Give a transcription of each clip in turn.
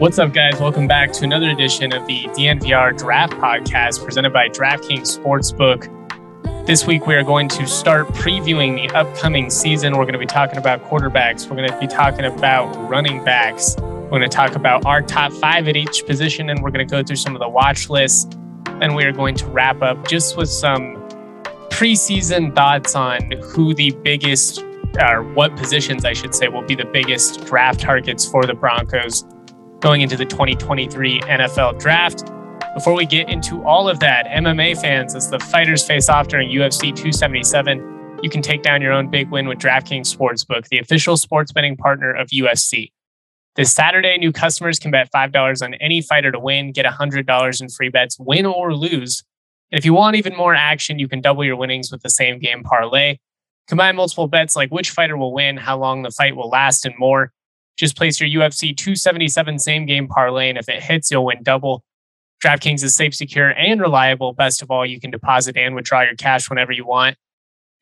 What's up, guys? Welcome back to another edition of the DNVR Draft Podcast presented by DraftKings Sportsbook. This week, we are going to start previewing the upcoming season. We're going to be talking about quarterbacks. We're going to be talking about running backs. We're going to talk about our top five at each position, and we're going to go through some of the watch lists. And we are going to wrap up just with some preseason thoughts on who the biggest, or what positions I should say, will be the biggest draft targets for the Broncos going into the 2023 NFL draft. Before we get into all of that, MMA fans, as the fighters face off during UFC 277, you can take down your own big win with DraftKings Sportsbook, the official sports betting partner of UFC. This Saturday, new customers can bet $5 on any fighter to win, get $100 in free bets, win or lose. And if you want even more action, you can double your winnings with the same game parlay. Combine multiple bets like which fighter will win, how long the fight will last, and more. Just place your UFC 277 same game parlay, and if it hits, you'll win double. DraftKings is safe, secure, and reliable. Best of all, you can deposit and withdraw your cash whenever you want.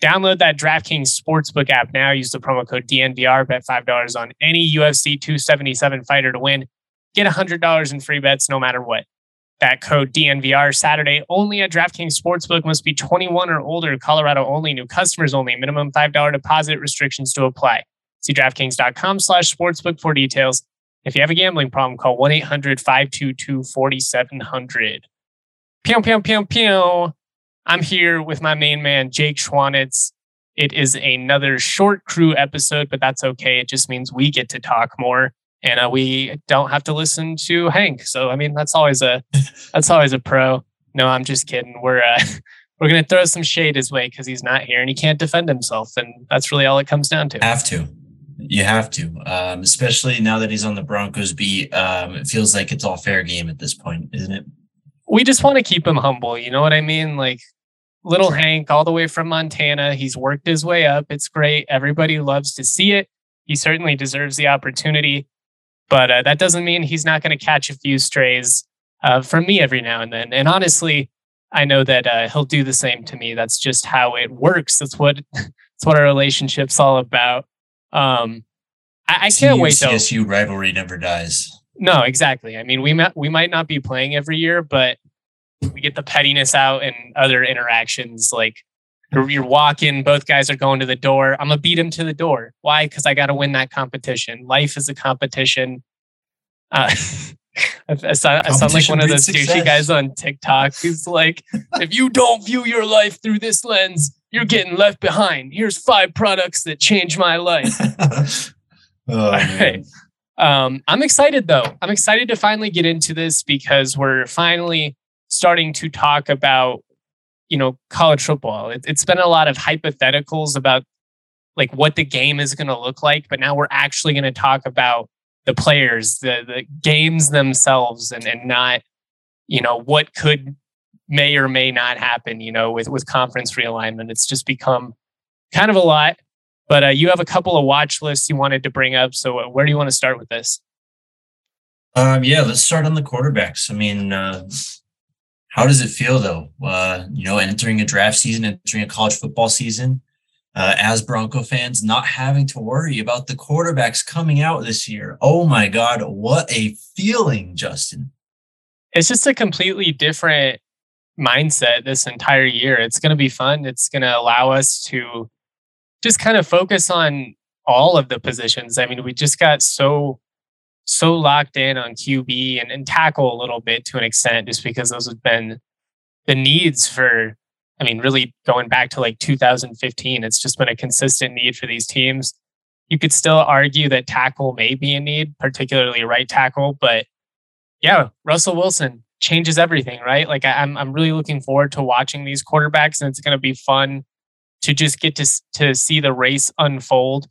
Download that DraftKings Sportsbook app now. Use the promo code DNVR. Bet $5 on any UFC 277 fighter to win. Get $100 in free bets no matter what. That code DNVR Saturday only at DraftKings Sportsbook must be 21 or older. Colorado only. New customers only. Minimum $5 deposit restrictions to apply. See DraftKings.com slash sportsbook for details. If you have a gambling problem, call 1 800 522 4700. Pew, pew, pew, pew. I'm here with my main man, Jake Schwanitz. It is another short crew episode, but that's okay. It just means we get to talk more and uh, we don't have to listen to Hank. So, I mean, that's always a, that's always a pro. No, I'm just kidding. We're, uh, we're going to throw some shade his way because he's not here and he can't defend himself. And that's really all it comes down to. Have to. You have to, um, especially now that he's on the Broncos beat. Um, it feels like it's all fair game at this point, isn't it? We just want to keep him humble. You know what I mean? Like little Hank, all the way from Montana. He's worked his way up. It's great. Everybody loves to see it. He certainly deserves the opportunity, but uh, that doesn't mean he's not going to catch a few strays uh, from me every now and then. And honestly, I know that uh, he'll do the same to me. That's just how it works. That's what that's what our relationship's all about. Um, I, I can't wait though. CSU rivalry never dies. No, exactly. I mean, we might we might not be playing every year, but we get the pettiness out and other interactions. Like you're walking, both guys are going to the door. I'm gonna beat him to the door. Why? Because I got to win that competition. Life is a competition. Uh, I, sound, I sound like one of those douchey guys on TikTok who's like, if you don't view your life through this lens, you're getting left behind. Here's five products that changed my life. oh, All right. Um, I'm excited though. I'm excited to finally get into this because we're finally starting to talk about, you know, college football. It, it's been a lot of hypotheticals about like what the game is going to look like, but now we're actually going to talk about the players, the the games themselves, and and not, you know, what could may or may not happen, you know, with, with conference realignment. It's just become kind of a lot. But uh, you have a couple of watch lists you wanted to bring up. So uh, where do you want to start with this? Um, yeah, let's start on the quarterbacks. I mean, uh, how does it feel though? Uh, you know, entering a draft season, entering a college football season, uh, as Bronco fans, not having to worry about the quarterbacks coming out this year. Oh my God, what a feeling, Justin! It's just a completely different mindset this entire year. It's going to be fun. It's going to allow us to just kind of focus on all of the positions. I mean, we just got so so locked in on QB and, and tackle a little bit to an extent, just because those have been the needs for. I mean, really going back to like 2015, it's just been a consistent need for these teams. You could still argue that tackle may be a need, particularly right tackle, but yeah, Russell Wilson, changes everything, right? Like I, am I'm really looking forward to watching these quarterbacks, and it's going to be fun to just get to to see the race unfold.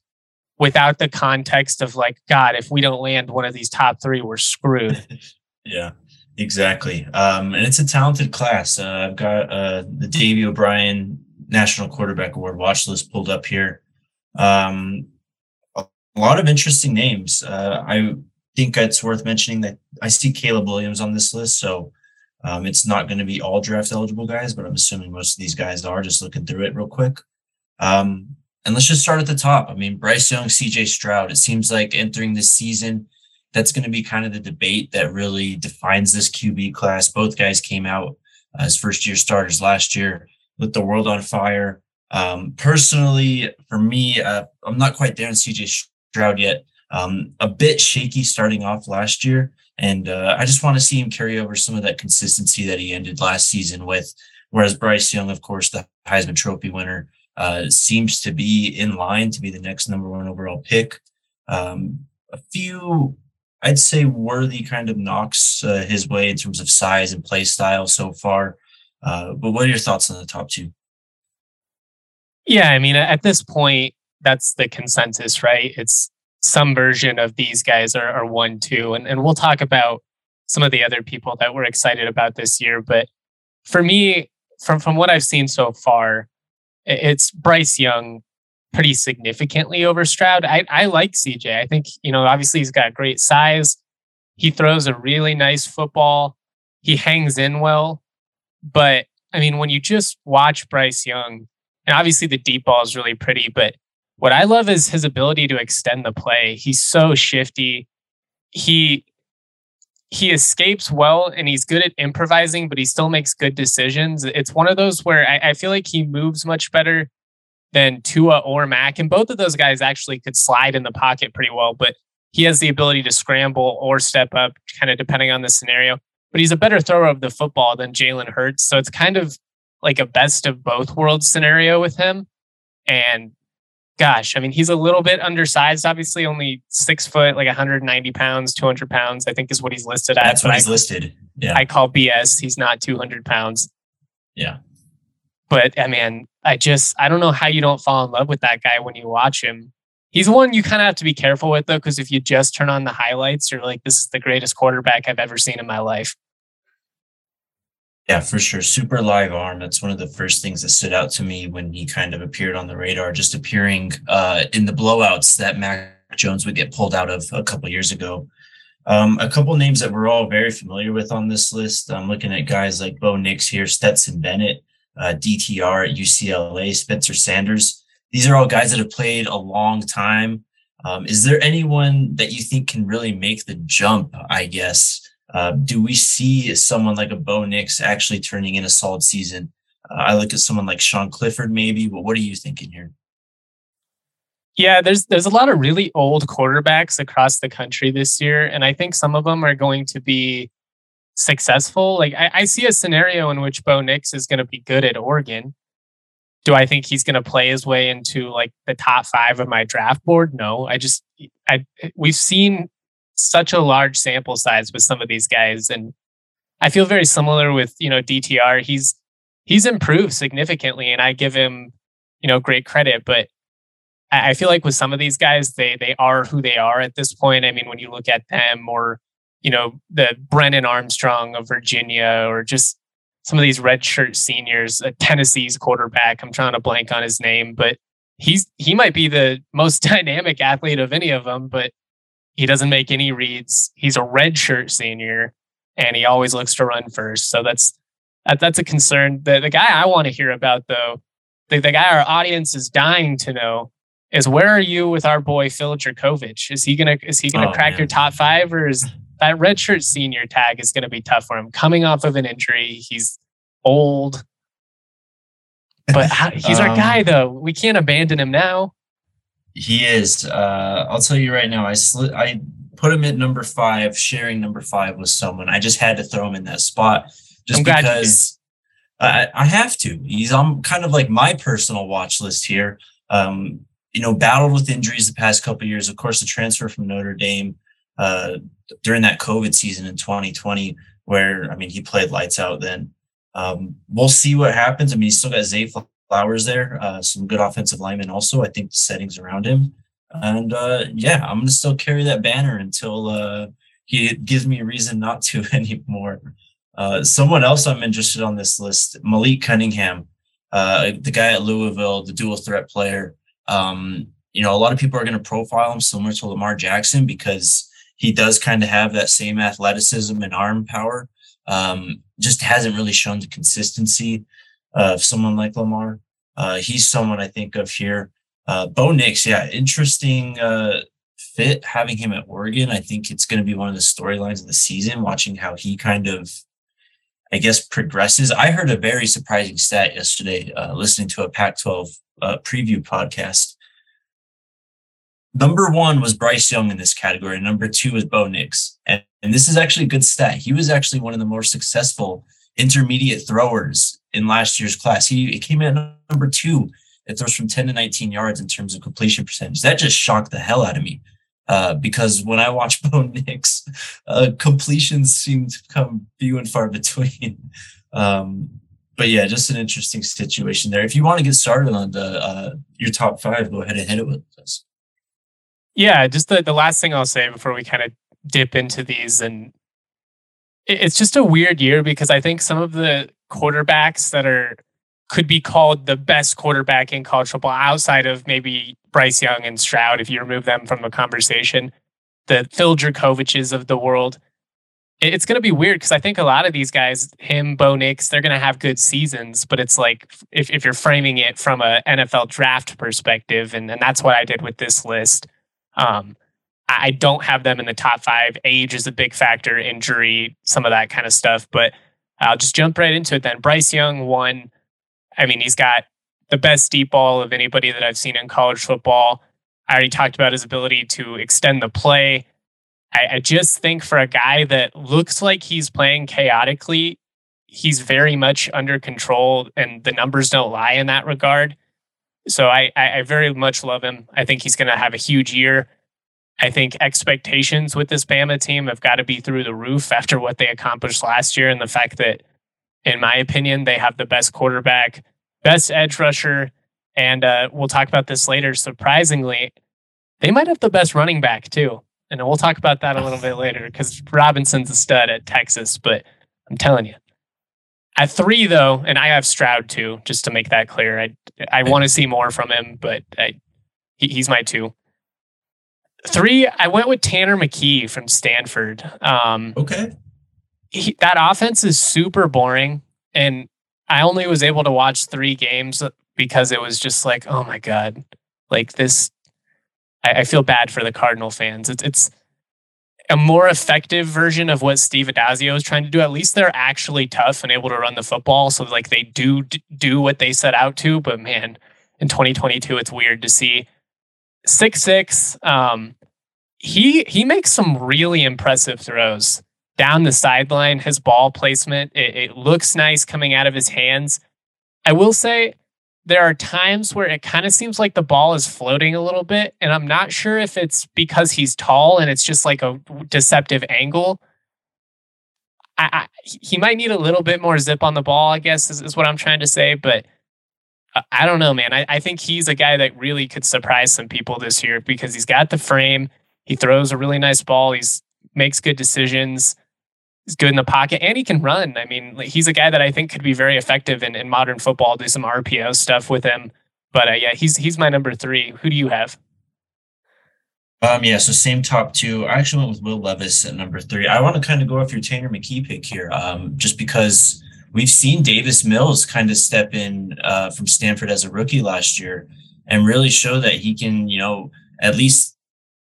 without the context of like, God, if we don't land one of these top three, we're screwed. yeah, exactly. Um, and it's a talented class. Uh, I've got uh, the Davy O'Brien National Quarterback Award watch list pulled up here. Um, a lot of interesting names. Uh, I think it's worth mentioning that I see Caleb Williams on this list. So um, it's not going to be all draft eligible guys, but I'm assuming most of these guys are just looking through it real quick. Um, and let's just start at the top. I mean, Bryce Young, CJ Stroud. It seems like entering this season, that's going to be kind of the debate that really defines this QB class. Both guys came out as first year starters last year, lit the world on fire. Um, personally, for me, uh, I'm not quite there in CJ Stroud yet. Um, a bit shaky starting off last year. And uh, I just want to see him carry over some of that consistency that he ended last season with. Whereas Bryce Young, of course, the Heisman Trophy winner, uh, seems to be in line to be the next number one overall pick. Um, a few, I'd say, worthy kind of knocks uh, his way in terms of size and play style so far. Uh, but what are your thoughts on the top two? Yeah, I mean, at this point, that's the consensus, right? It's some version of these guys are, are one, two. And, and we'll talk about some of the other people that we're excited about this year. But for me, from, from what I've seen so far, it's Bryce Young pretty significantly over Stroud. I, I like CJ. I think, you know, obviously he's got great size. He throws a really nice football. He hangs in well. But I mean, when you just watch Bryce Young, and obviously the deep ball is really pretty, but what I love is his ability to extend the play. He's so shifty. He he escapes well and he's good at improvising, but he still makes good decisions. It's one of those where I, I, feel like he moves much better than Tua or Mac. And both of those guys actually could slide in the pocket pretty well, but he has the ability to scramble or step up, kind of depending on the scenario. But he's a better thrower of the football than Jalen Hurts. So it's kind of like a best of both worlds scenario with him. And gosh, I mean, he's a little bit undersized, obviously, only six foot, like 190 pounds, 200 pounds, I think is what he's listed at. That's what he's I, listed. Yeah. I call BS. He's not 200 pounds. Yeah. But I mean, I just, I don't know how you don't fall in love with that guy when you watch him. He's one you kind of have to be careful with, though, because if you just turn on the highlights, you're like, this is the greatest quarterback I've ever seen in my life. Yeah, for sure. Super live arm. That's one of the first things that stood out to me when he kind of appeared on the radar, just appearing uh, in the blowouts that Mac Jones would get pulled out of a couple years ago. Um, a couple names that we're all very familiar with on this list. I'm looking at guys like Bo Nix here, Stetson Bennett, uh, DTR at UCLA, Spencer Sanders. These are all guys that have played a long time. Um, is there anyone that you think can really make the jump, I guess, uh, do we see someone like a Bo Nix actually turning in a solid season? Uh, I look at someone like Sean Clifford, maybe, but what are you thinking here? Yeah, there's there's a lot of really old quarterbacks across the country this year, and I think some of them are going to be successful. Like I, I see a scenario in which Bo Nix is going to be good at Oregon. Do I think he's going to play his way into like the top five of my draft board? No, I just I we've seen such a large sample size with some of these guys. And I feel very similar with, you know, DTR. He's he's improved significantly and I give him, you know, great credit. But I feel like with some of these guys, they they are who they are at this point. I mean, when you look at them or, you know, the Brennan Armstrong of Virginia or just some of these redshirt seniors, a Tennessee's quarterback. I'm trying to blank on his name, but he's he might be the most dynamic athlete of any of them, but he doesn't make any reads. He's a redshirt senior, and he always looks to run first. So that's that, that's a concern. The the guy I want to hear about though, the, the guy our audience is dying to know is where are you with our boy Phil Jurkovec? Is he gonna is he gonna oh, crack man. your top five or is that redshirt senior tag is gonna be tough for him? Coming off of an injury, he's old. But he's um, our guy though. We can't abandon him now. He is. Uh, I'll tell you right now. I sli- I put him at number five, sharing number five with someone. I just had to throw him in that spot just because I, I have to. He's on kind of like my personal watch list here. Um, you know, battled with injuries the past couple years. Of course, the transfer from Notre Dame uh, during that COVID season in 2020, where I mean he played lights out. Then um, we'll see what happens. I mean, he's still got Zay Flowers there, uh, some good offensive linemen also. I think the settings around him. And uh, yeah, I'm gonna still carry that banner until uh, he gives me a reason not to anymore. Uh, someone else I'm interested on this list, Malik Cunningham, uh, the guy at Louisville, the dual threat player. Um, you know, a lot of people are going to profile him similar to Lamar Jackson because he does kind of have that same athleticism and arm power. Um, just hasn't really shown the consistency of someone like Lamar. Uh, he's someone I think of here. Uh, Bo Nix, yeah, interesting uh, fit having him at Oregon. I think it's going to be one of the storylines of the season, watching how he kind of, I guess, progresses. I heard a very surprising stat yesterday, uh, listening to a Pac 12 uh, preview podcast. Number one was Bryce Young in this category. Number two was Bo Nix. And, and this is actually a good stat. He was actually one of the more successful intermediate throwers in last year's class. He came in number two. It throws from 10 to 19 yards in terms of completion percentage. That just shocked the hell out of me. Uh, because when I watch Bo Nix, uh, completions seem to come few and far between. Um, but yeah, just an interesting situation there. If you want to get started on the uh, your top five, go ahead and hit it with us. Yeah, just the, the last thing I'll say before we kind of dip into these and it's just a weird year because I think some of the quarterbacks that are could be called the best quarterback in college football outside of maybe Bryce Young and Stroud, if you remove them from the conversation, the Phil Jurkoviches of the world. It's going to be weird because I think a lot of these guys, him, Bo Nix, they're going to have good seasons, but it's like if, if you're framing it from a NFL draft perspective, and, and that's what I did with this list. Um, I don't have them in the top five. Age is a big factor, injury, some of that kind of stuff. But I'll just jump right into it then. Bryce Young won. I mean, he's got the best deep ball of anybody that I've seen in college football. I already talked about his ability to extend the play. I, I just think for a guy that looks like he's playing chaotically, he's very much under control, and the numbers don't lie in that regard. So I, I, I very much love him. I think he's going to have a huge year. I think expectations with this Bama team have got to be through the roof after what they accomplished last year and the fact that, in my opinion, they have the best quarterback, best edge rusher, and uh, we'll talk about this later. Surprisingly, they might have the best running back too. And we'll talk about that a little bit later because Robinson's a stud at Texas, but I'm telling you. At three, though, and I have Stroud too, just to make that clear. I I want to see more from him, but I, he, he's my two. Three, I went with Tanner McKee from Stanford. Um, okay. He, that offense is super boring. And I only was able to watch three games because it was just like, oh my God, like this. I, I feel bad for the Cardinal fans. It's, it's a more effective version of what Steve Addazio is trying to do. At least they're actually tough and able to run the football. So, like, they do do what they set out to. But man, in 2022, it's weird to see six six. Um, he he makes some really impressive throws down the sideline. His ball placement it, it looks nice coming out of his hands. I will say there are times where it kind of seems like the ball is floating a little bit, and I'm not sure if it's because he's tall and it's just like a deceptive angle. I, I, he might need a little bit more zip on the ball, I guess, is, is what I'm trying to say. But I don't know, man. I, I think he's a guy that really could surprise some people this year because he's got the frame. He throws a really nice ball. He's makes good decisions. He's good in the pocket and he can run. I mean, he's a guy that I think could be very effective in, in modern football. Do some RPO stuff with him. But uh, yeah, he's he's my number three. Who do you have? Um, yeah, so same top two. I actually went with Will Levis at number three. I want to kind of go off your Tanner McKee pick here, um, just because we've seen Davis Mills kind of step in uh, from Stanford as a rookie last year and really show that he can, you know, at least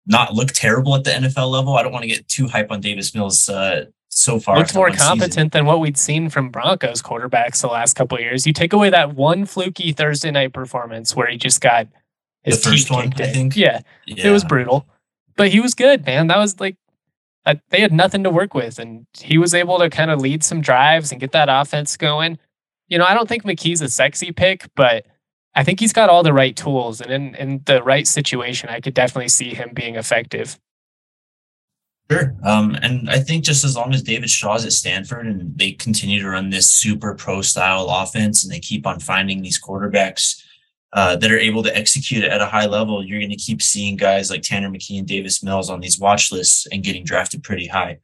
not look terrible at the NFL level. I don't want to get too hype on Davis Mills uh, so far. Looked more competent season. than what we'd seen from Broncos quarterbacks the last couple of years. You take away that one fluky Thursday night performance where he just got his the first one, I think. Yeah, yeah, it was brutal, but he was good, man. That was like uh, they had nothing to work with, and he was able to kind of lead some drives and get that offense going. You know, I don't think McKee's a sexy pick, but I think he's got all the right tools, and in in the right situation, I could definitely see him being effective. Sure. Um, and I think just as long as David Shaw's at Stanford and they continue to run this super pro style offense and they keep on finding these quarterbacks uh, that are able to execute at a high level, you're going to keep seeing guys like Tanner McKee and Davis Mills on these watch lists and getting drafted pretty high.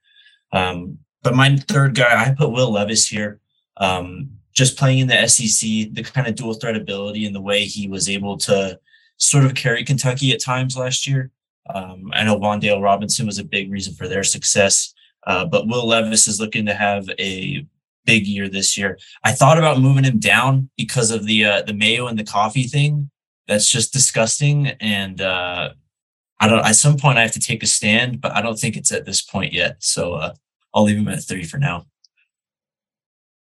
Um, but my third guy, I put Will Levis here. Um, just playing in the SEC, the kind of dual threat ability and the way he was able to sort of carry Kentucky at times last year. Um, I know Wan'Dale Robinson was a big reason for their success, uh, but Will Levis is looking to have a big year this year. I thought about moving him down because of the uh, the mayo and the coffee thing. That's just disgusting, and uh, I don't. At some point, I have to take a stand, but I don't think it's at this point yet. So uh, I'll leave him at three for now.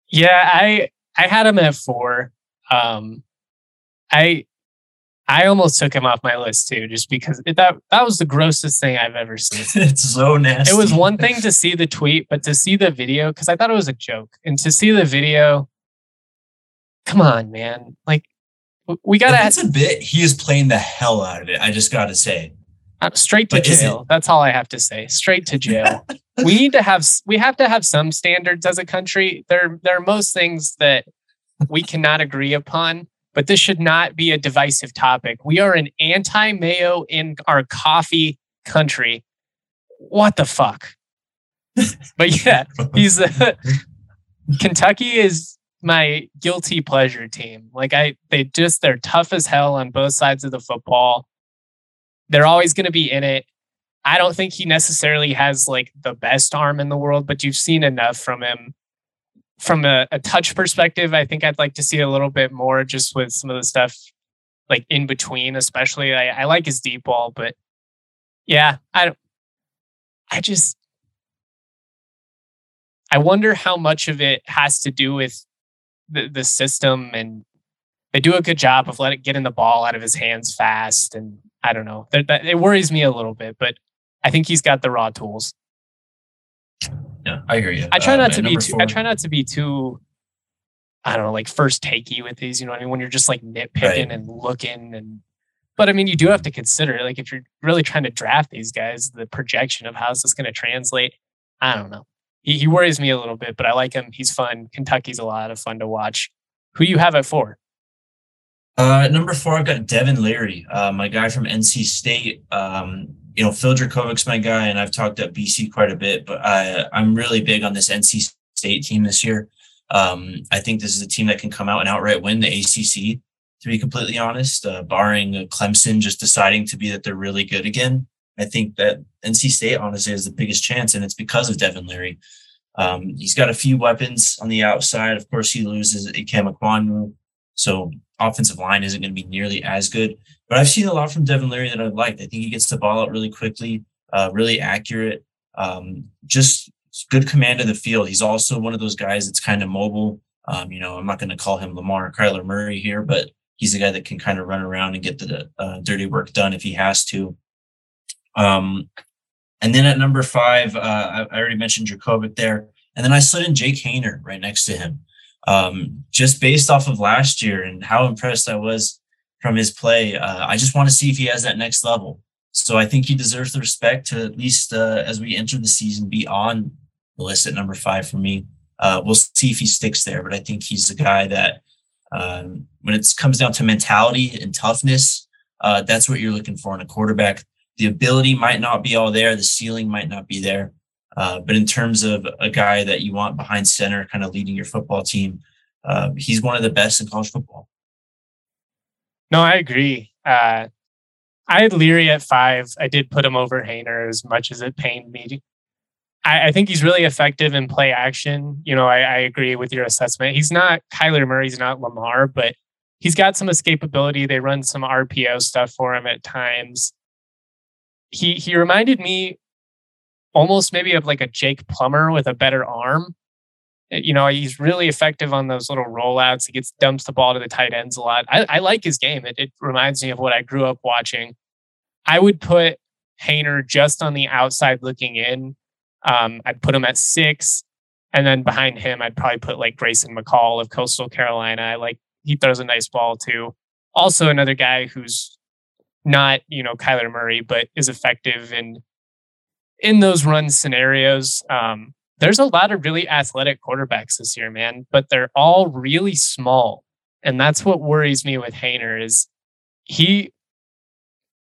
Yeah, I I had him at four. Um, I I almost took him off my list too, just because it, that that was the grossest thing I've ever seen. it's so nasty. It was one thing to see the tweet, but to see the video, because I thought it was a joke, and to see the video, come on, man! Like we gotta. That's a bit. He is playing the hell out of it. I just gotta say. Uh, straight to but jail. That's all I have to say. Straight to jail. we need to have. We have to have some standards as a country. There, there are most things that we cannot agree upon but this should not be a divisive topic. We are an anti mayo in our coffee country. What the fuck? but yeah, he's uh, Kentucky is my guilty pleasure team. Like I, they just they're tough as hell on both sides of the football. They're always going to be in it. I don't think he necessarily has like the best arm in the world, but you've seen enough from him from a, a, touch perspective, I think I'd like to see a little bit more just with some of the stuff like in between, especially. I, I like his deep ball, but yeah, I don't, I just, I wonder how much of it has to do with the, the system and they do a good job of letting getting the ball out of his hands fast. And I don't know, that, it worries me a little bit, but I think he's got the raw tools. Yeah, I hear you. I try uh, not to be too. Four. I try not to be too. I don't know, like first takey with these. You know, I mean, when you're just like nitpicking right. and looking and. But I mean, you do have to consider, like, if you're really trying to draft these guys, the projection of how's this going to translate. I don't know. He, he worries me a little bit, but I like him. He's fun. Kentucky's a lot of fun to watch. Who you have at four? Uh, number four, I've got Devin Leary, uh, my guy from NC State. Um, you know, Phil Jurkovec's my guy, and I've talked up BC quite a bit, but I, I'm really big on this NC State team this year. Um, I think this is a team that can come out and outright win the ACC. To be completely honest, uh, barring Clemson just deciding to be that they're really good again, I think that NC State honestly has the biggest chance, and it's because of Devin Leary. Um, he's got a few weapons on the outside. Of course, he loses Ikem Ekwonu, so offensive line isn't going to be nearly as good. But I've seen a lot from Devin Leary that I've liked. I think he gets the ball out really quickly, uh, really accurate, um, just good command of the field. He's also one of those guys that's kind of mobile. Um, you know, I'm not going to call him Lamar or Kyler Murray here, but he's a guy that can kind of run around and get the uh, dirty work done if he has to. Um, and then at number five, uh, I, I, already mentioned Jurkovec there. And then I slid in Jake Haener right next to him. Um, just based off of last year and how impressed I was from his play. Uh, I just want to see if he has that next level. So I think he deserves the respect to at least uh, as we enter the season be on the list at number five for me. Uh, we'll see if he sticks there, but I think he's a guy that um, when it comes down to mentality and toughness, uh, that's what you're looking for in a quarterback. The ability might not be all there, the ceiling might not be there, uh, but in terms of a guy that you want behind center, kind of leading your football team, uh, he's one of the best in college football. No, I agree. Uh, I had Leary at five. I did put him over Haener as much as it pained me. I, I think he's really effective in play action. You know, I, I, agree with your assessment. He's not Kyler Murray, he's not Lamar, but he's got some escapability. They run some RPO stuff for him at times. He he reminded me almost maybe of like a Jake Plummer with a better arm. Uh, you know, he's really effective on those little rollouts. He gets dumps the ball to the tight ends a lot. I, I like his game. It, it reminds me of what I grew up watching. I would put Haener just on the outside looking in. Um, I'd put him at six. And then behind him, I'd probably put like Grayson McCall of Coastal Carolina. I like he throws a nice ball too. Also, another guy who's not, you know, Kyler Murray, but is effective in in those run scenarios. Um, there's a lot of really athletic quarterbacks this year, man, but they're all really small. And that's what worries me with Haener is he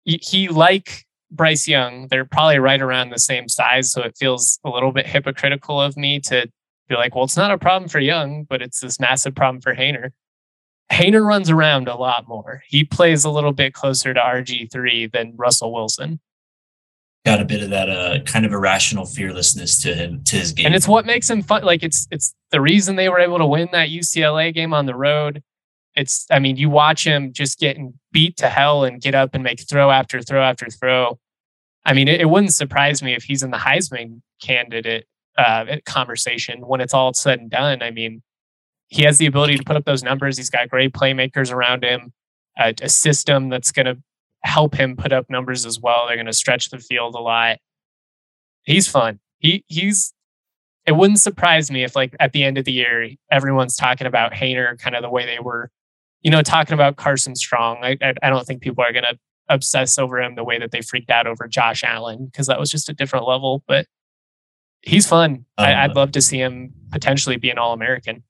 he like Bryce Young, they're probably right around the same size. So it feels a little bit hypocritical of me to be like, well, it's not a problem for Young, but it's this massive problem for Haener. Haener runs around a lot more. He plays a little bit closer to RG3 than Russell Wilson. Got a bit of that uh, kind of irrational fearlessness to him to his game. And it's what makes him fun. Like it's it's the reason they were able to win that UCLA game on the road. It's I mean, you watch him just getting beat to hell and get up and make throw after throw after throw. I mean, it, it wouldn't surprise me if he's in the Heisman candidate uh, conversation when it's all said and done. I mean, he has the ability to put up those numbers. He's got great playmakers around him, a, a system that's going to help him put up numbers as well. They're going to stretch the field a lot. He's fun. He he's. It wouldn't surprise me if, like, at the end of the year, everyone's talking about Haener kind of the way they were, you know, talking about Carson Strong. I I, I don't think people are going to obsess over him the way that they freaked out over Josh Allen because that was just a different level. But he's fun. Um, I, would love to see him potentially be an All American.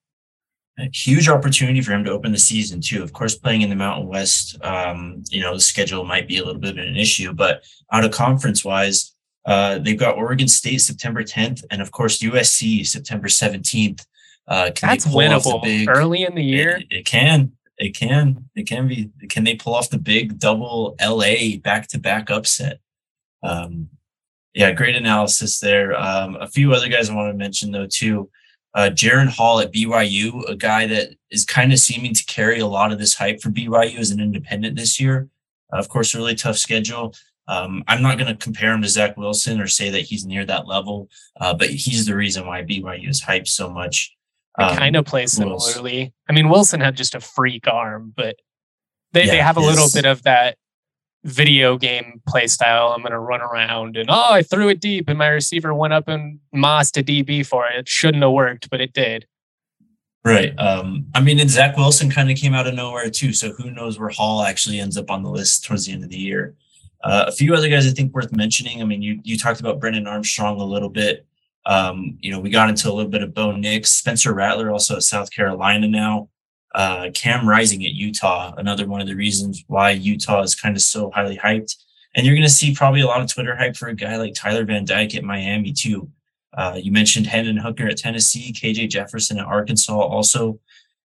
A huge opportunity for him to open the season too. Of course, playing in the Mountain West, um, you know, the schedule might be a little bit of an issue, but out of conference wise, uh, they've got Oregon State September 10th, and of course USC September 17th. Uh, That's winnable big, early in the year. It, it, can, it can, it can be. Can they pull off the big double LA back to back upset? Um, yeah, great analysis there. Um, a few other guys I want to mention though too. Uh, Jaren Hall at BYU, a guy that is kind of seeming to carry a lot of this hype for BYU as an independent this year. Uh, of course, a really tough schedule. Um, I'm not going to compare him to Zach Wilson or say that he's near that level, uh, but he's the reason why BYU is hyped so much. Um, kind of plays similarly. I mean, Wilson had just a freak arm, but they, yeah, they have a little bit of that video game play style. I'm going to run around and oh, I threw it deep and my receiver went up and mossed a DB for it. It shouldn't have worked, but it did. Right. Um, I mean, and Zach Wilson kind of came out of nowhere too. So who knows where Hall actually ends up on the list towards the end of the year. Uh, a few other guys I think worth mentioning. I mean, you you talked about Brennan Armstrong a little bit. Um, you know, we got into a little bit of Bo Nix, Spencer Rattler, also at South Carolina now uh, Cam Rising at Utah, another one of the reasons why Utah is kind of so highly hyped. And you're going to see probably a lot of Twitter hype for a guy like Tyler Van Dyke at Miami, too. Uh, you mentioned Hendon Hooker at Tennessee, KJ Jefferson at Arkansas. Also,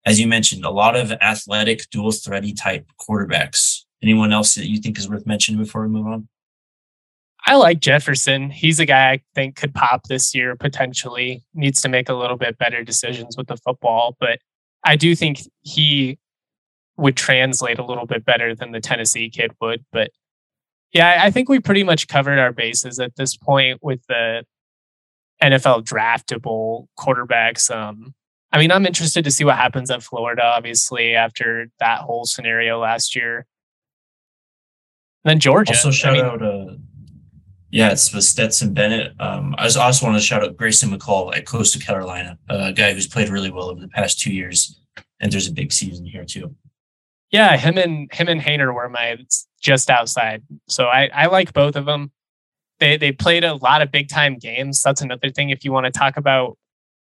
as you mentioned, a lot of athletic, dual thready type quarterbacks. Anyone else that you think is worth mentioning before we move on? I like Jefferson. He's a guy I think could pop this year potentially. Needs to make a little bit better decisions with the football, but I do think he would translate a little bit better than the Tennessee kid would. But yeah, I think we pretty much covered our bases at this point with the NFL draftable quarterbacks. Um, I mean, I'm interested to see what happens at Florida, obviously, after that whole scenario last year. And then Georgia. Also, shout I mean, out, uh, yeah, it's with Stetson Bennett. Um, I also want to shout out Grayson McCall at Coastal Carolina, a guy who's played really well over the past two years. And there's a big season here too. Yeah, him and him and Haener were my just outside. So I, I like both of them. They they played a lot of big time games. That's another thing. If you want to talk about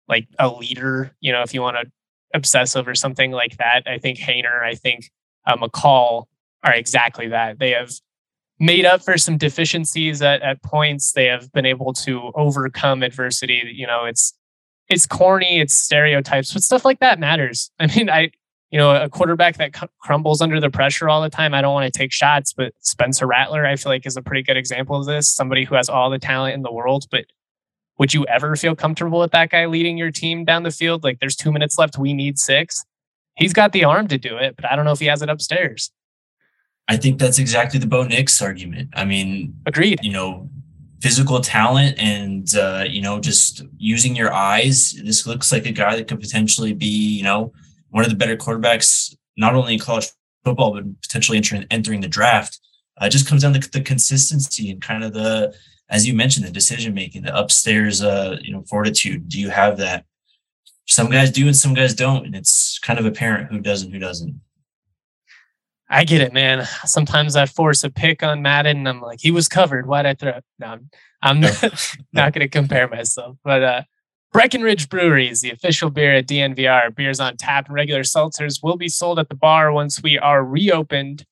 like a leader, you know, if you want to obsess over something like that, I think Haener, I think uh, McCall are exactly that. They have made up for some deficiencies at, at points. They have been able to overcome adversity. You know, it's it's corny, it's stereotypes, but stuff like that matters. I mean, I you know, a quarterback that crumbles under the pressure all the time. I don't want to take shots, but Spencer Rattler, I feel like, is a pretty good example of this. Somebody who has all the talent in the world, but would you ever feel comfortable with that guy leading your team down the field? Like, there's two minutes left. We need six. He's got the arm to do it, but I don't know if he has it upstairs. I think that's exactly the Bo Nix argument. I mean, agreed. You know, physical talent and uh, you know just using your eyes. This looks like a guy that could potentially be you know one of the better quarterbacks, not only in college football but potentially entering entering the draft. Uh, it just comes down to the consistency and kind of the, as you mentioned, the decision making, the upstairs, uh, you know, fortitude. Do you have that? Some guys do and some guys don't, and it's kind of apparent who does and who doesn't. I get it, man. Sometimes I force a pick on Madden and I'm like, he was covered. Why'd I throw? No, I'm not, not going to compare myself. But uh, Breckenridge Brewery is the official beer at DNVR. Beers on tap and regular seltzers will be sold at the bar once we are reopened.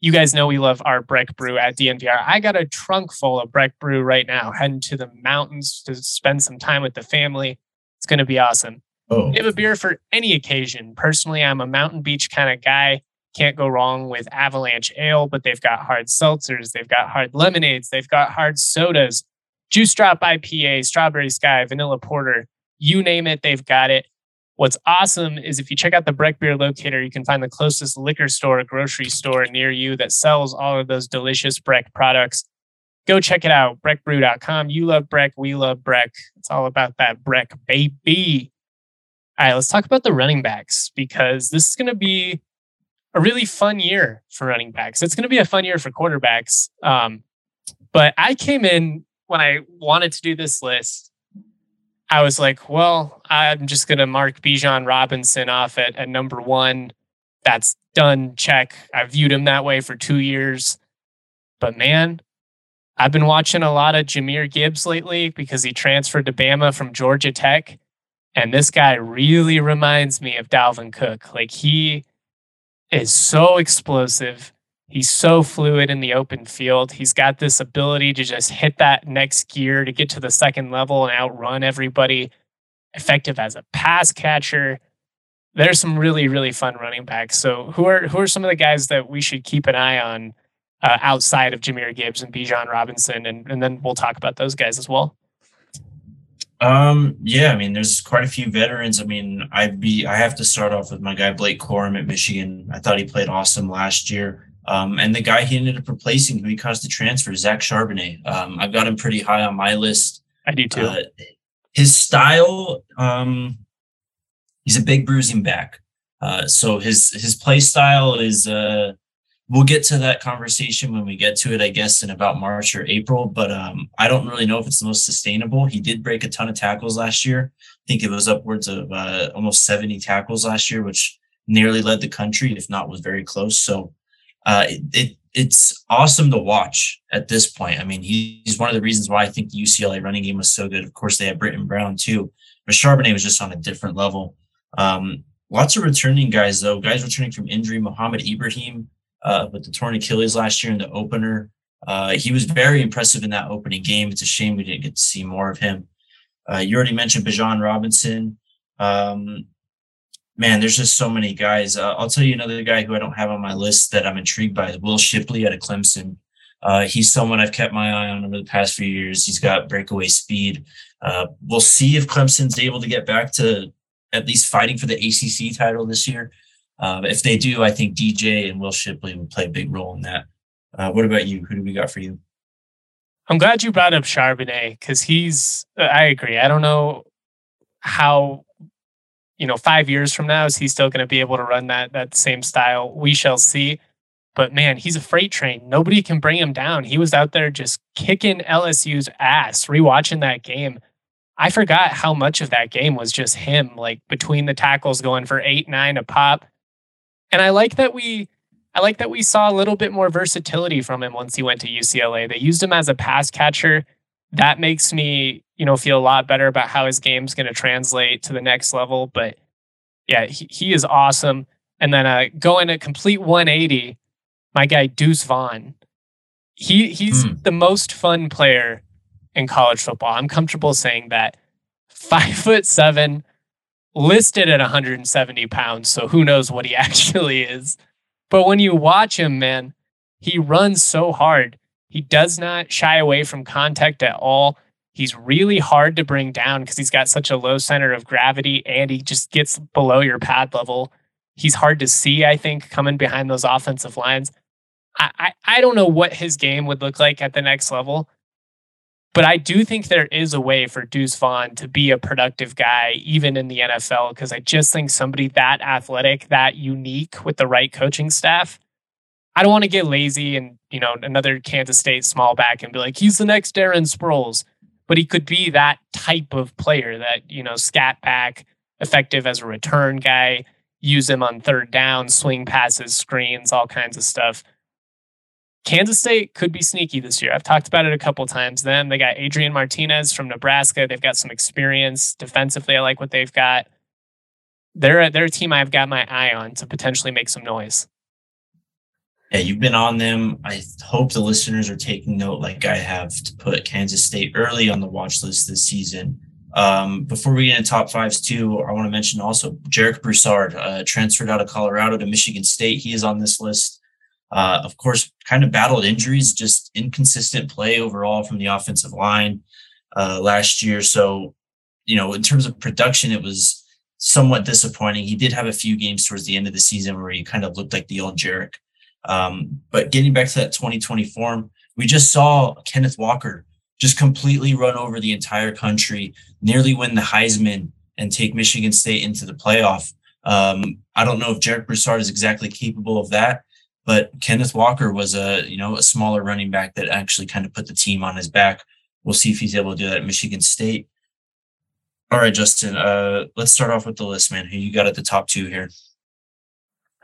You guys know we love our Breck Brew at DNVR. I got a trunk full of Breck Brew right now, heading to the mountains to spend some time with the family. It's going to be awesome. Oh. They have a beer for any occasion. Personally, I'm a mountain beach kind of guy. Can't go wrong with Avalanche Ale, but they've got hard seltzers, they've got hard lemonades, they've got hard sodas, Juice Drop IPA, Strawberry Sky, Vanilla Porter, you name it, they've got it. What's awesome is if you check out the Breck Beer Locator, you can find the closest liquor store, grocery store near you that sells all of those delicious Breck products. Go check it out, breckbrew.com. You love Breck, we love Breck. It's all about that Breck baby. All right, let's talk about the running backs because this is going to be a really fun year for running backs. It's going to be a fun year for quarterbacks. Um, but I came in when I wanted to do this list I was like, well, I'm just going to mark Bijan Robinson off at, at number one. That's done. Check. I viewed him that way for two years. But man, I've been watching a lot of Jahmyr Gibbs lately because he transferred to Bama from Georgia Tech. And this guy really reminds me of Dalvin Cook. Like he is so explosive. He's so fluid in the open field. He's got this ability to just hit that next gear to get to the second level and outrun everybody. Effective as a pass catcher. There's some really really fun running backs. So who are who are some of the guys that we should keep an eye on uh, outside of Jahmyr Gibbs and Bijan Robinson, and and then we'll talk about those guys as well. Um, yeah, I mean, there's quite a few veterans. I mean, I'd be I have to start off with my guy Blake Corum at Michigan. I thought he played awesome last year. Um, and the guy he ended up replacing who he caused the transfer, Zach Charbonnet. Um, I've got him pretty high on my list. I do too. Uh, his style, um, he's a big bruising back. Uh, so his his play style is uh, we'll get to that conversation when we get to it, I guess, in about March or April. But um, I don't really know if it's the most sustainable. He did break a ton of tackles last year. I think it was upwards of uh, almost 70 tackles last year, which nearly led the country, if not was very close. So uh, it, it, it's awesome to watch at this point. I mean, he's one of the reasons why I think the UCLA running game was so good. Of course, they had Brittain Brown too, but Charbonnet was just on a different level. Um, lots of returning guys though, guys returning from injury. Mohamed Ibrahim uh, with the torn Achilles last year in the opener. Uh, he was very impressive in that opening game. It's a shame we didn't get to see more of him. Uh, you already mentioned Bijan Robinson. Um, man, there's just so many guys. Uh, I'll tell you another guy who I don't have on my list that I'm intrigued by is Will Shipley out of Clemson. Uh, he's someone I've kept my eye on over the past few years. He's got breakaway speed. Uh, we'll see if Clemson's able to get back to at least fighting for the ACC title this year. Uh, if they do, I think DJ and Will Shipley will play a big role in that. Uh, what about you? Who do we got for you? I'm glad you brought up Charbonnet because he's. I agree. I don't know how you know, five years from now, is he still going to be able to run that that same style? We shall see. But man, he's a freight train. Nobody can bring him down. He was out there just kicking LSU's ass. Rewatching that game, I forgot how much of that game was just him, like between the tackles, going for eight, nine a pop. And I like that we, I like that we saw a little bit more versatility from him once he went to UCLA. They used him as a pass catcher. That makes me you know, feel a lot better about how his game's going to translate to the next level. But yeah, he, he is awesome. And then uh, going a complete 180, my guy Deuce Vaughn. He he's mm. the most fun player in college football. I'm comfortable saying that. Five foot seven, listed at 170 pounds. So who knows what he actually is. But when you watch him, man, he runs so hard. He does not shy away from contact at all. He's really hard to bring down because he's got such a low center of gravity and he just gets below your pad level. He's hard to see, I think, coming behind those offensive lines. I, I, I don't know what his game would look like at the next level, but I do think there is a way for Deuce Vaughn to be a productive guy, even in the NFL, because I just think somebody that athletic, that unique with the right coaching staff. I don't want to get lazy and, you know, another Kansas State small back and be like, he's the next Darren Sproles but he could be that type of player that, you know, scat back, effective as a return guy, use him on third down, swing passes, screens, all kinds of stuff. Kansas State could be sneaky this year. I've talked about it a couple times. Them, they got Adrian Martinez from Nebraska. They've got some experience defensively. I like what they've got. They're they're a team I've got my eye on to potentially make some noise. Yeah, you've been on them. I hope the listeners are taking note, like I have, to put Kansas State early on the watch list this season. Um, before we get into top fives, too, I want to mention also Jarek Broussard, uh, transferred out of Colorado to Michigan State. He is on this list. Uh, of course, kind of battled injuries, just inconsistent play overall from the offensive line uh, last year. So, you know, in terms of production, it was somewhat disappointing. He did have a few games towards the end of the season where he kind of looked like the old Jarek. Um, but getting back to that 2020 form, we just saw Kenneth Walker just completely run over the entire country, nearly win the Heisman and take Michigan State into the playoff. Um, I don't know if Jarek Broussard is exactly capable of that, but Kenneth Walker was a you know a smaller running back that actually kind of put the team on his back. We'll see if he's able to do that at Michigan State. All right, Justin. Uh, let's start off with the list, man. Who you got at the top two here?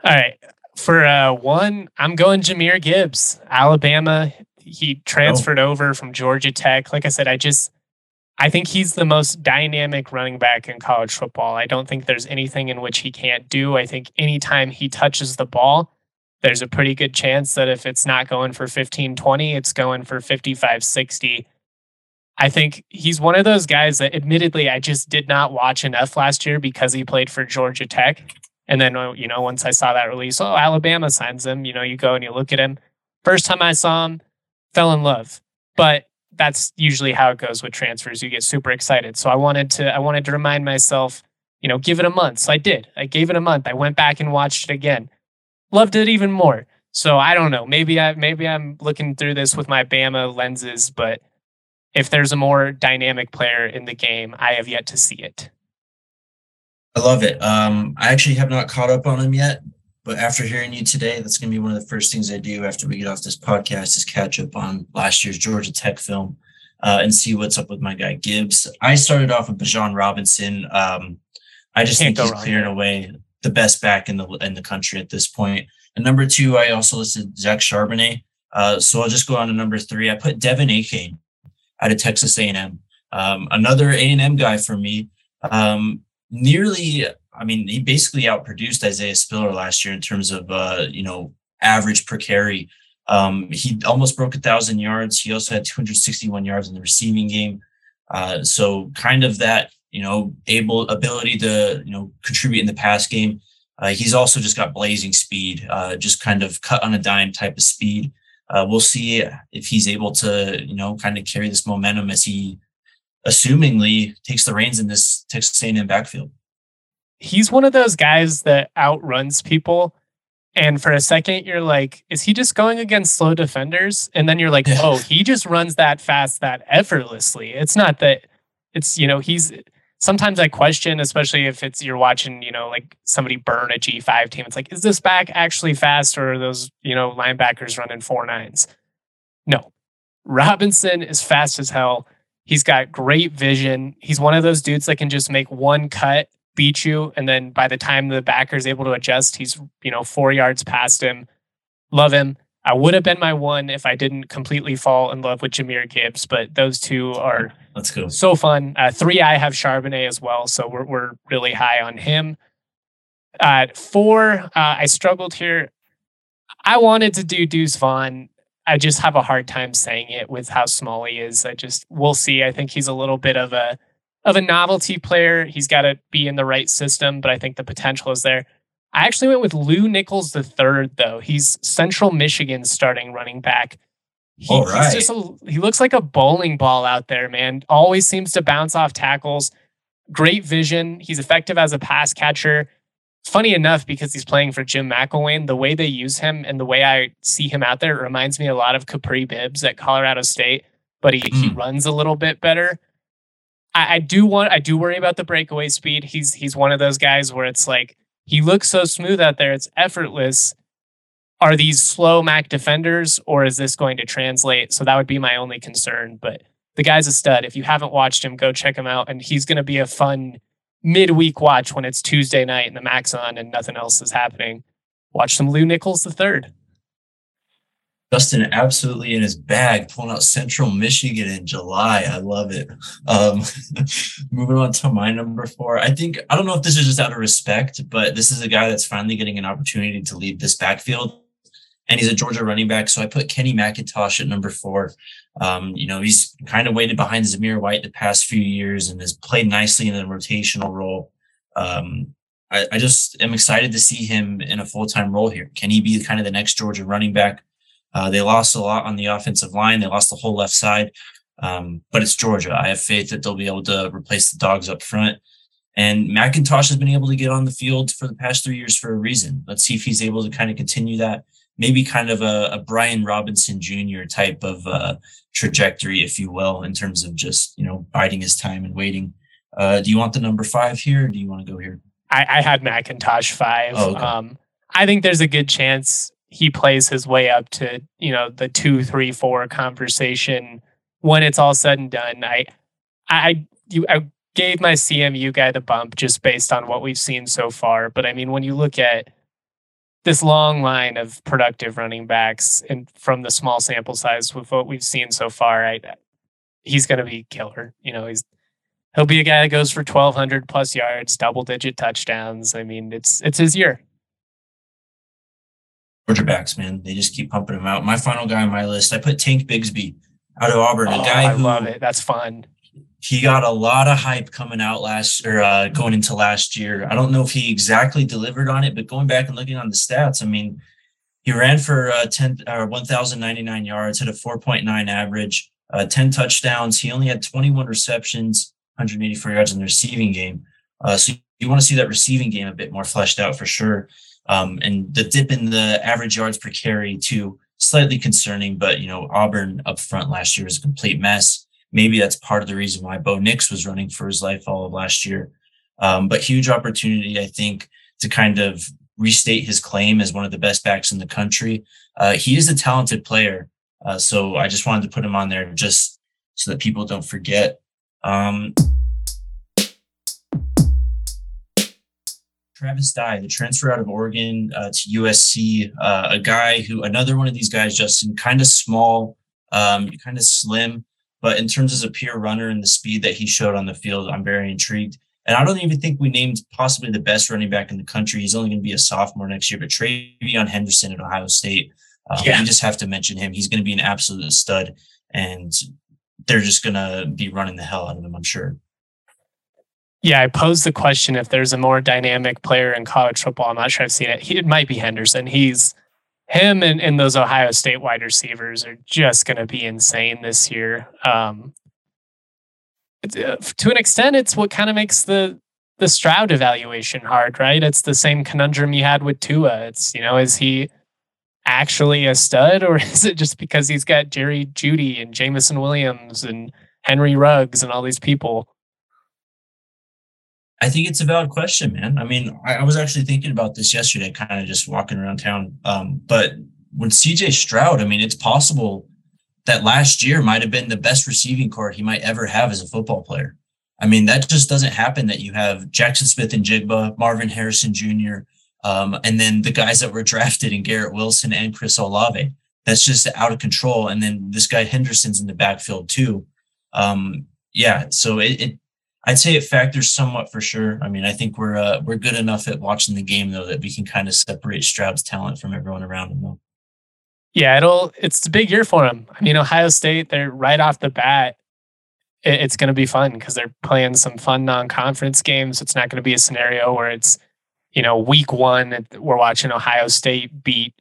All right. For uh, one, I'm going Jahmyr Gibbs, Alabama. He transferred oh. over from Georgia Tech. Like I said, I just I think he's the most dynamic running back in college football. I don't think there's anything in which he can't do. I think anytime he touches the ball, there's a pretty good chance that if it's not going for 15 20, it's going for 55 60. I think he's one of those guys that, admittedly, I just did not watch enough last year because he played for Georgia Tech. And then, uh, you know, once I saw that release, oh, Alabama signs him, you know, you go and you look at him. First time I saw him, fell in love. But that's usually how it goes with transfers. You get super excited. So I wanted to, I wanted to remind myself, you know, give it a month. So I did. I gave it a month. I went back and watched it again. Loved it even more. So I don't know. Maybe I, maybe I'm looking through this with my Bama lenses, but if there's a more dynamic player in the game, I have yet to see it. I love it. Um, I actually have not caught up on him yet, but after hearing you today, that's going to be one of the first things I do after we get off this podcast is catch up on last year's Georgia Tech film uh, and see what's up with my guy Gibbs. I started off with Bijan Robinson. Um, I just Can't think he's clearing away the best back in the in the country at this point. And number two, I also listed Zach Charbonnet. Uh, so I'll just go on to number three. I put Devon Achane out of Texas A&M. Um, another A&M guy for me. Um, nearly, I mean, he basically outproduced Isaiah Spiller last year in terms of, uh, you know, average per carry. Um, he almost broke a thousand yards. He also had 261 yards in the receiving game. Uh, so kind of that, you know, able ability to, you know, contribute in the pass game. Uh, he's also just got blazing speed, uh, just kind of cut on a dime type of speed uh, we'll see if he's able to, you know, kind of carry this momentum as he, assumingly, takes the reins in this Texas A&M backfield. He's one of those guys that outruns people, and for a second you're like, is he just going against slow defenders? And then you're like, oh, he just runs that fast, that effortlessly. It's not that. It's you know he's sometimes I question, especially if it's you're watching, you know, like somebody burn a G5 team. It's like, is this back actually fast or are those, you know, linebackers running four nines? No. Robinson is fast as hell. He's got great vision. He's one of those dudes that can just make one cut, beat you, and then by the time the backer is able to adjust, he's, you know, four yards past him. Love him. I would have been my one if I didn't completely fall in love with Jahmyr Gibbs, but those two are Let's go. so fun. Uh, three, I have Charbonnet as well, so we're we're really high on him. Uh, four, uh, I struggled here. I wanted to do Deuce Vaughn. I just have a hard time saying it with how small he is. I just we'll see. I think he's a little bit of a of a novelty player. He's got to be in the right system, but I think the potential is there. I actually went with Lew Nichols the third, though. He's Central Michigan starting running back. He, All right. He's just a, he looks like a bowling ball out there, man. Always seems to bounce off tackles. Great vision. He's effective as a pass catcher. Funny enough, because he's playing for Jim McElwain, the way they use him and the way I see him out there reminds me a lot of Kapri Bibbs at Colorado State, but he, mm. he hmm. runs a little bit better. I, I do want I do worry about the breakaway speed. He's he's one of those guys where it's like he looks so smooth out there. It's effortless. Are these slow MAC defenders or is this going to translate? So that would be my only concern. But the guy's a stud. If you haven't watched him, go check him out. And he's going to be a fun midweek watch when it's Tuesday night and the MAC's on and nothing else is happening. Watch some Lew Nichols the third. Justin absolutely in his bag, pulling out Central Michigan in July. I love it. Um, moving on to my number four. I think, I don't know if this is just out of respect, but this is a guy that's finally getting an opportunity to lead this backfield. and he's a Georgia running back. So I put Kenny McIntosh at number four. Um, you know, he's kind of waited behind Zamir White the past few years and has played nicely in a rotational role. Um, I, I, just am excited to see him in a full time role here. Can he be kind of the next Georgia running back? Uh, they lost a lot on the offensive line. They lost the whole left side, um, but it's Georgia. I have faith that they'll be able to replace the dogs up front. And McIntosh has been able to get on the field for the past three years for a reason. Let's see if he's able to kind of continue that. Maybe kind of a, a Brian Robinson Jr. type of uh, trajectory, if you will, in terms of just you know biding his time and waiting. Uh, do you want the number five here? do you want to go here? I, I had McIntosh five. Oh, okay. um, I think there's a good chance he plays his way up to you know the two, three, four conversation when it's all said and done. I, I, you, I gave my CMU guy the bump just based on what we've seen so far. But I mean, when you look at this long line of productive running backs and from the small sample size with what we've seen so far, I, he's going to be killer. You know, he's he'll be a guy that goes for 1200 plus yards, double digit touchdowns. I mean, it's it's his year. Georgia backs, man. They just keep pumping him out. My final guy on my list, I put Tank Bigsby out of Auburn, oh, a guy I who love it. That's fun he got a lot of hype coming out last or uh, going into last year. I don't know if he exactly delivered on it, but going back and looking on the stats, I mean, he ran for uh, 10 or uh, 1,099 yards, had a 4.9 average, uh, 10 touchdowns. He only had 21 receptions, 184 yards in the receiving game. Uh, so you want to see that receiving game a bit more fleshed out for sure. Um, and the dip in the average yards per carry too, slightly concerning. But you know, Auburn up front last year was a complete mess maybe that's part of the reason why Bo Nix was running for his life all of last year. Um, but huge opportunity, I think, to kind of restate his claim as one of the best backs in the country. Uh, he is a talented player. Uh, so I just wanted to put him on there just so that people don't forget. Um, Travis Dye, the transfer out of Oregon uh, to USC, uh, a guy who, another one of these guys, Justin, kind of small, um, kind of slim, but in terms of a pure runner and the speed that he showed on the field, I'm very intrigued. And I don't even think we named possibly the best running back in the country. He's only going to be a sophomore next year, but TreVeyon Henderson at Ohio State. Um, yeah. You just have to mention him. He's going to be an absolute stud, and they're just going to be running the hell out of him, I'm sure. Yeah, I posed the question if there's a more dynamic player in college football. I'm not sure I've seen it. He, it might be Henderson. He's him and, and those Ohio State wide receivers are just going to be insane this year. Um, uh, to an extent, it's what kind of makes the the Stroud evaluation hard, right? It's the same conundrum you had with Tua. It's you know, is he actually a stud, or is it just because he's got Jerry Jeudy and Jameson Williams and Henry Ruggs and all these people? I think it's a valid question, man. I mean, I, I was actually thinking about this yesterday, kind of just walking around town. Um, but when CJ Stroud, I mean, it's possible that last year might have been the best receiving corps he might ever have as a football player. I mean, that just doesn't happen that you have Jackson Smith-Njigba, Marvin Harrison Jr., um, and then the guys that were drafted in Garrett Wilson and Chris Olave. That's just out of control. And then this guy Henderson's in the backfield too. Um, yeah, so it, it I'd say it factors somewhat for sure. I mean, I think we're uh, we're good enough at watching the game though that we can kind of separate Stroud's talent from everyone around him though. Yeah, it'll it's a big year for him. I mean, Ohio State, they're right off the bat. It, it's going to be fun because they're playing some fun non-conference games. It's not going to be a scenario where it's you know week one we're watching Ohio State beat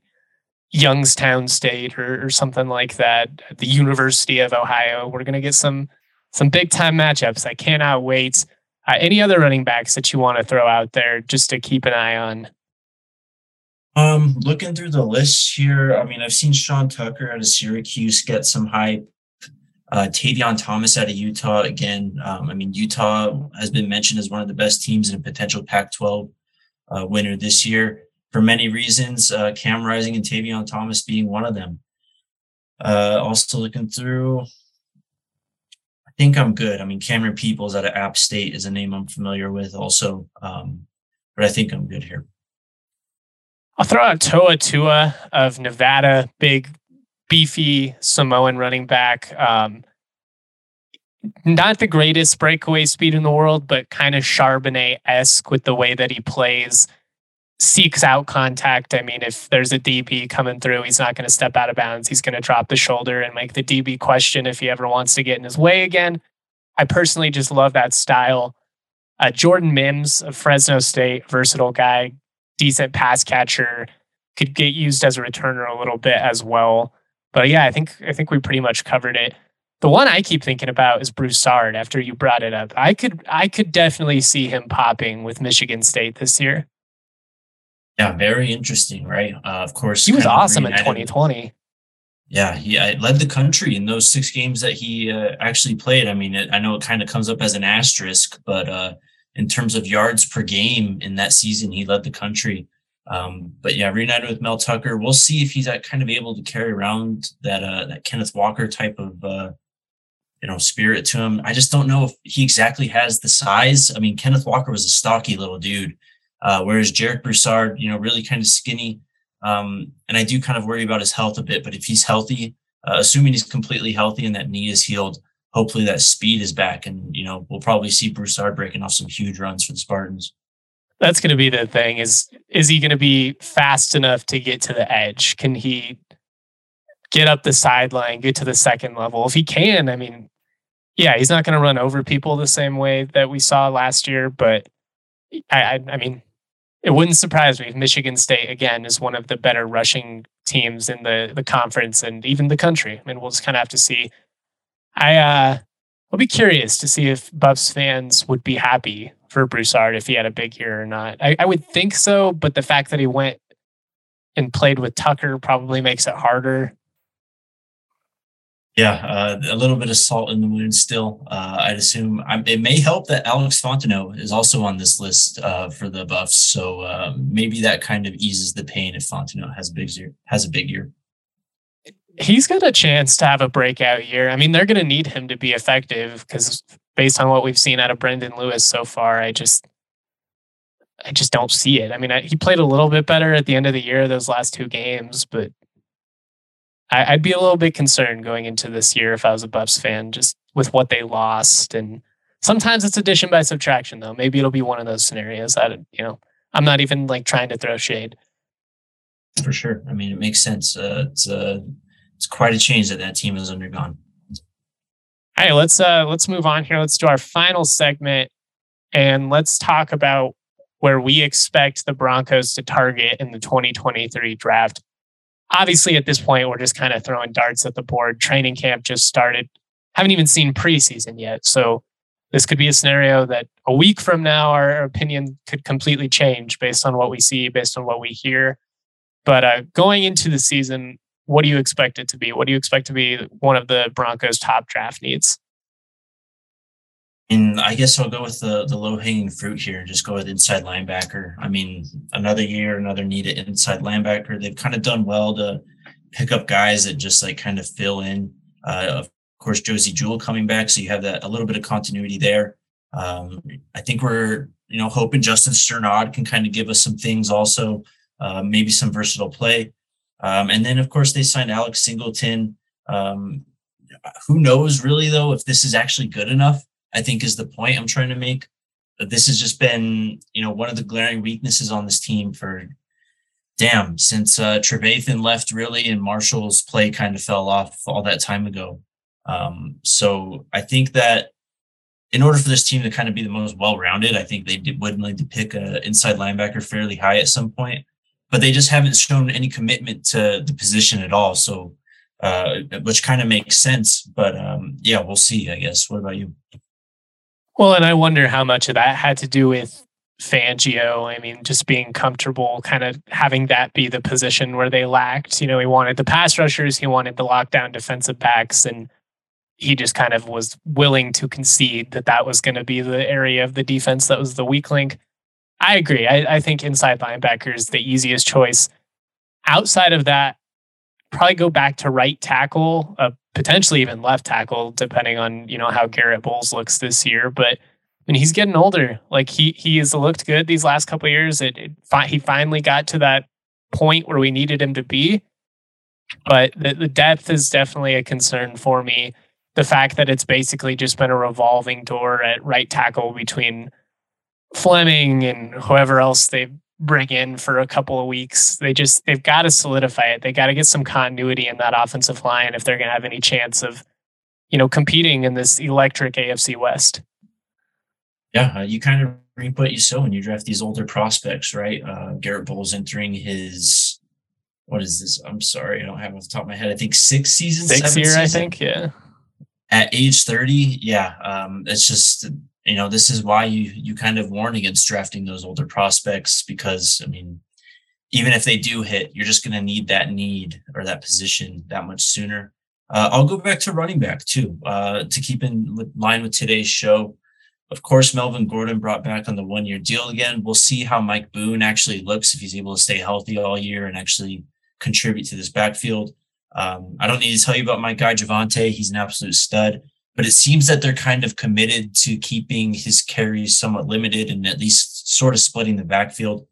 Youngstown State or, or something like that. The University of Ohio. We're going to get some some big time matchups. I cannot wait. Uh, any other running backs that you want to throw out there just to keep an eye on? Um, looking through the list here, I mean, I've seen Sean Tucker out of Syracuse get some hype. Uh, Tavion Thomas out of Utah again. Um, I mean, Utah has been mentioned as one of the best teams in a potential Pac-12 uh, winner this year for many reasons. Uh, Cam Rising and Tavion Thomas being one of them. Uh, also looking through, think I'm good. I mean, Camerun Peoples out of App State is a name I'm familiar with also, um, but I think I'm good here. I'll throw out Toa Taua of Nevada, big, beefy Samoan running back. Um, not the greatest breakaway speed in the world, but kind of Charbonnet esque with the way that he plays. Seeks out contact. I mean, if there's a DB coming through, he's not going to step out of bounds. He's going to drop the shoulder and make the DB question if he ever wants to get in his way again. I personally just love that style. Uh, Jordan Mims of Fresno State, versatile guy, decent pass catcher, could get used as a returner a little bit as well. But yeah, I think I think we pretty much covered it. The one I keep thinking about is Bruce Broussard. After you brought it up, I could I could definitely see him popping with Michigan State this year. Yeah, very interesting, right? Uh, of course, he was awesome in 2020. Yeah, he led the country in those six games that he uh, actually played. I mean, it, I know it kind of comes up as an asterisk, but uh, in terms of yards per game in that season, he led the country. Um, but yeah, reunited with Mel Tucker. We'll see if he's kind of able to carry around that uh, that Kenneth Walker type of uh, you know spirit to him. I just don't know if he exactly has the size. I mean, Kenneth Walker was a stocky little dude, uh, whereas Jarek Broussard, you know, really kind of skinny. Um, and I do kind of worry about his health a bit. But if he's healthy, uh, assuming he's completely healthy and that knee is healed, hopefully that speed is back, and you know we'll probably see Broussard breaking off some huge runs for the Spartans. That's going to be the thing. Is is he going to be fast enough to get to the edge? Can he get up the sideline, get to the second level? If he can, I mean, yeah, he's not going to run over people the same way that we saw last year. But I, I, I mean, it wouldn't surprise me if Michigan State again is one of the better rushing teams in the the conference and even the country. I mean, we'll just kind of have to see. I uh, I'll be curious to see if Buffs fans would be happy for Broussard if he had a big year or not. I, I would think so, but the fact that he went and played with Tucker probably makes it harder yeah, uh, a little bit of salt in the wound still. Uh, I'd assume I'm, it may help that Alex Fontenot is also on this list uh, for the Buffs, so uh, maybe that kind of eases the pain if Fontenot has a big year. Has a big year. He's got a chance to have a breakout year. I mean, they're going to need him to be effective because based on what we've seen out of Brendon Lewis so far, I just, I just don't see it. I mean, I, he played a little bit better at the end of the year those last two games, but I, would be a little bit concerned going into this year if I was a Buffs fan, just with what they lost. And sometimes it's addition by subtraction, though. Maybe it'll be one of those scenarios that you know I'm not even like trying to throw shade. For sure. I mean, it makes sense. Uh, it's uh, it's quite a change that that team has undergone. All right, let's uh, let's move on here. Let's do our final segment, and let's talk about where we expect the Broncos to target in the 2023 draft obviously at this point we're just kind of throwing darts at the board. Training camp just started. Haven't even seen preseason yet. So this could be a scenario that a week from now our opinion could completely change based on what we see, based on what we hear. But uh, going into the season, what do you expect it to be? What do you expect to be one of the Broncos' top draft needs? And I guess I'll go with the the low hanging fruit here and just go with inside linebacker. I mean, another year, another needed inside linebacker. They've kind of done well to pick up guys that just like kind of fill in. Uh, of course, Josey Jewell coming back, so you have that a little bit of continuity there. Um, I think we're you know hoping Justin Strnad can kind of give us some things also, uh, maybe some versatile play. Um, and then of course they signed Alex Singleton. Um, who knows really though if this is actually good enough? I think is the point I'm trying to make. But this has just been, you know, one of the glaring weaknesses on this team for damn since uh, Trevathan left really and Marshall's play kind of fell off all that time ago. Um, so I think that in order for this team to kind of be the most well-rounded, I think they would need to pick an inside linebacker fairly high at some point, but they just haven't shown any commitment to the position at all. So, uh, which kind of makes sense, but um, yeah, we'll see. I guess. What about you? Well, and I wonder how much of that had to do with Fangio. I mean, just being comfortable, kind of having that be the position where they lacked. You know, he wanted the pass rushers, he wanted the lockdown defensive backs, and he just kind of was willing to concede that that was going to be the area of the defense that was the weak link. I agree. I, I think inside linebacker is the easiest choice. Outside of that, probably go back to right tackle. Uh, potentially even left tackle, depending on you know how Garett Bolles looks this year. But I mean, he's getting older. Like he he has looked good these last couple years. It, it he finally got to that point where we needed him to be. But the, the depth is definitely a concern for me. The fact that it's basically just been a revolving door at right tackle between Fleming and whoever else they've bring in for a couple of weeks. They just they've got to solidify it. They got to get some continuity in that offensive line if they're going to have any chance of, you know, competing in this electric AFC West. Yeah, uh, you kind of reap what you sow when you draft these older prospects, right? Uh, Garett Bolles entering his what is this? I'm sorry, I don't have off the top of my head. I think six seasons, six year, season. I think, yeah. At age 30, yeah, um, it's just you know this is why you you kind of warn against drafting those older prospects because I mean, even if they do hit, you're just going to need that need or that position that much sooner. Uh, I'll go back to running back too uh, to keep in line with today's show. Of course, Melvin Gordon brought back on the one year deal again. We'll see how Mike Boone actually looks if he's able to stay healthy all year and actually contribute to this backfield. Um, I don't need to tell you about my guy Javonte. He's an absolute stud, but it seems that they're kind of committed to keeping his carries somewhat limited and at least sort of splitting the backfield.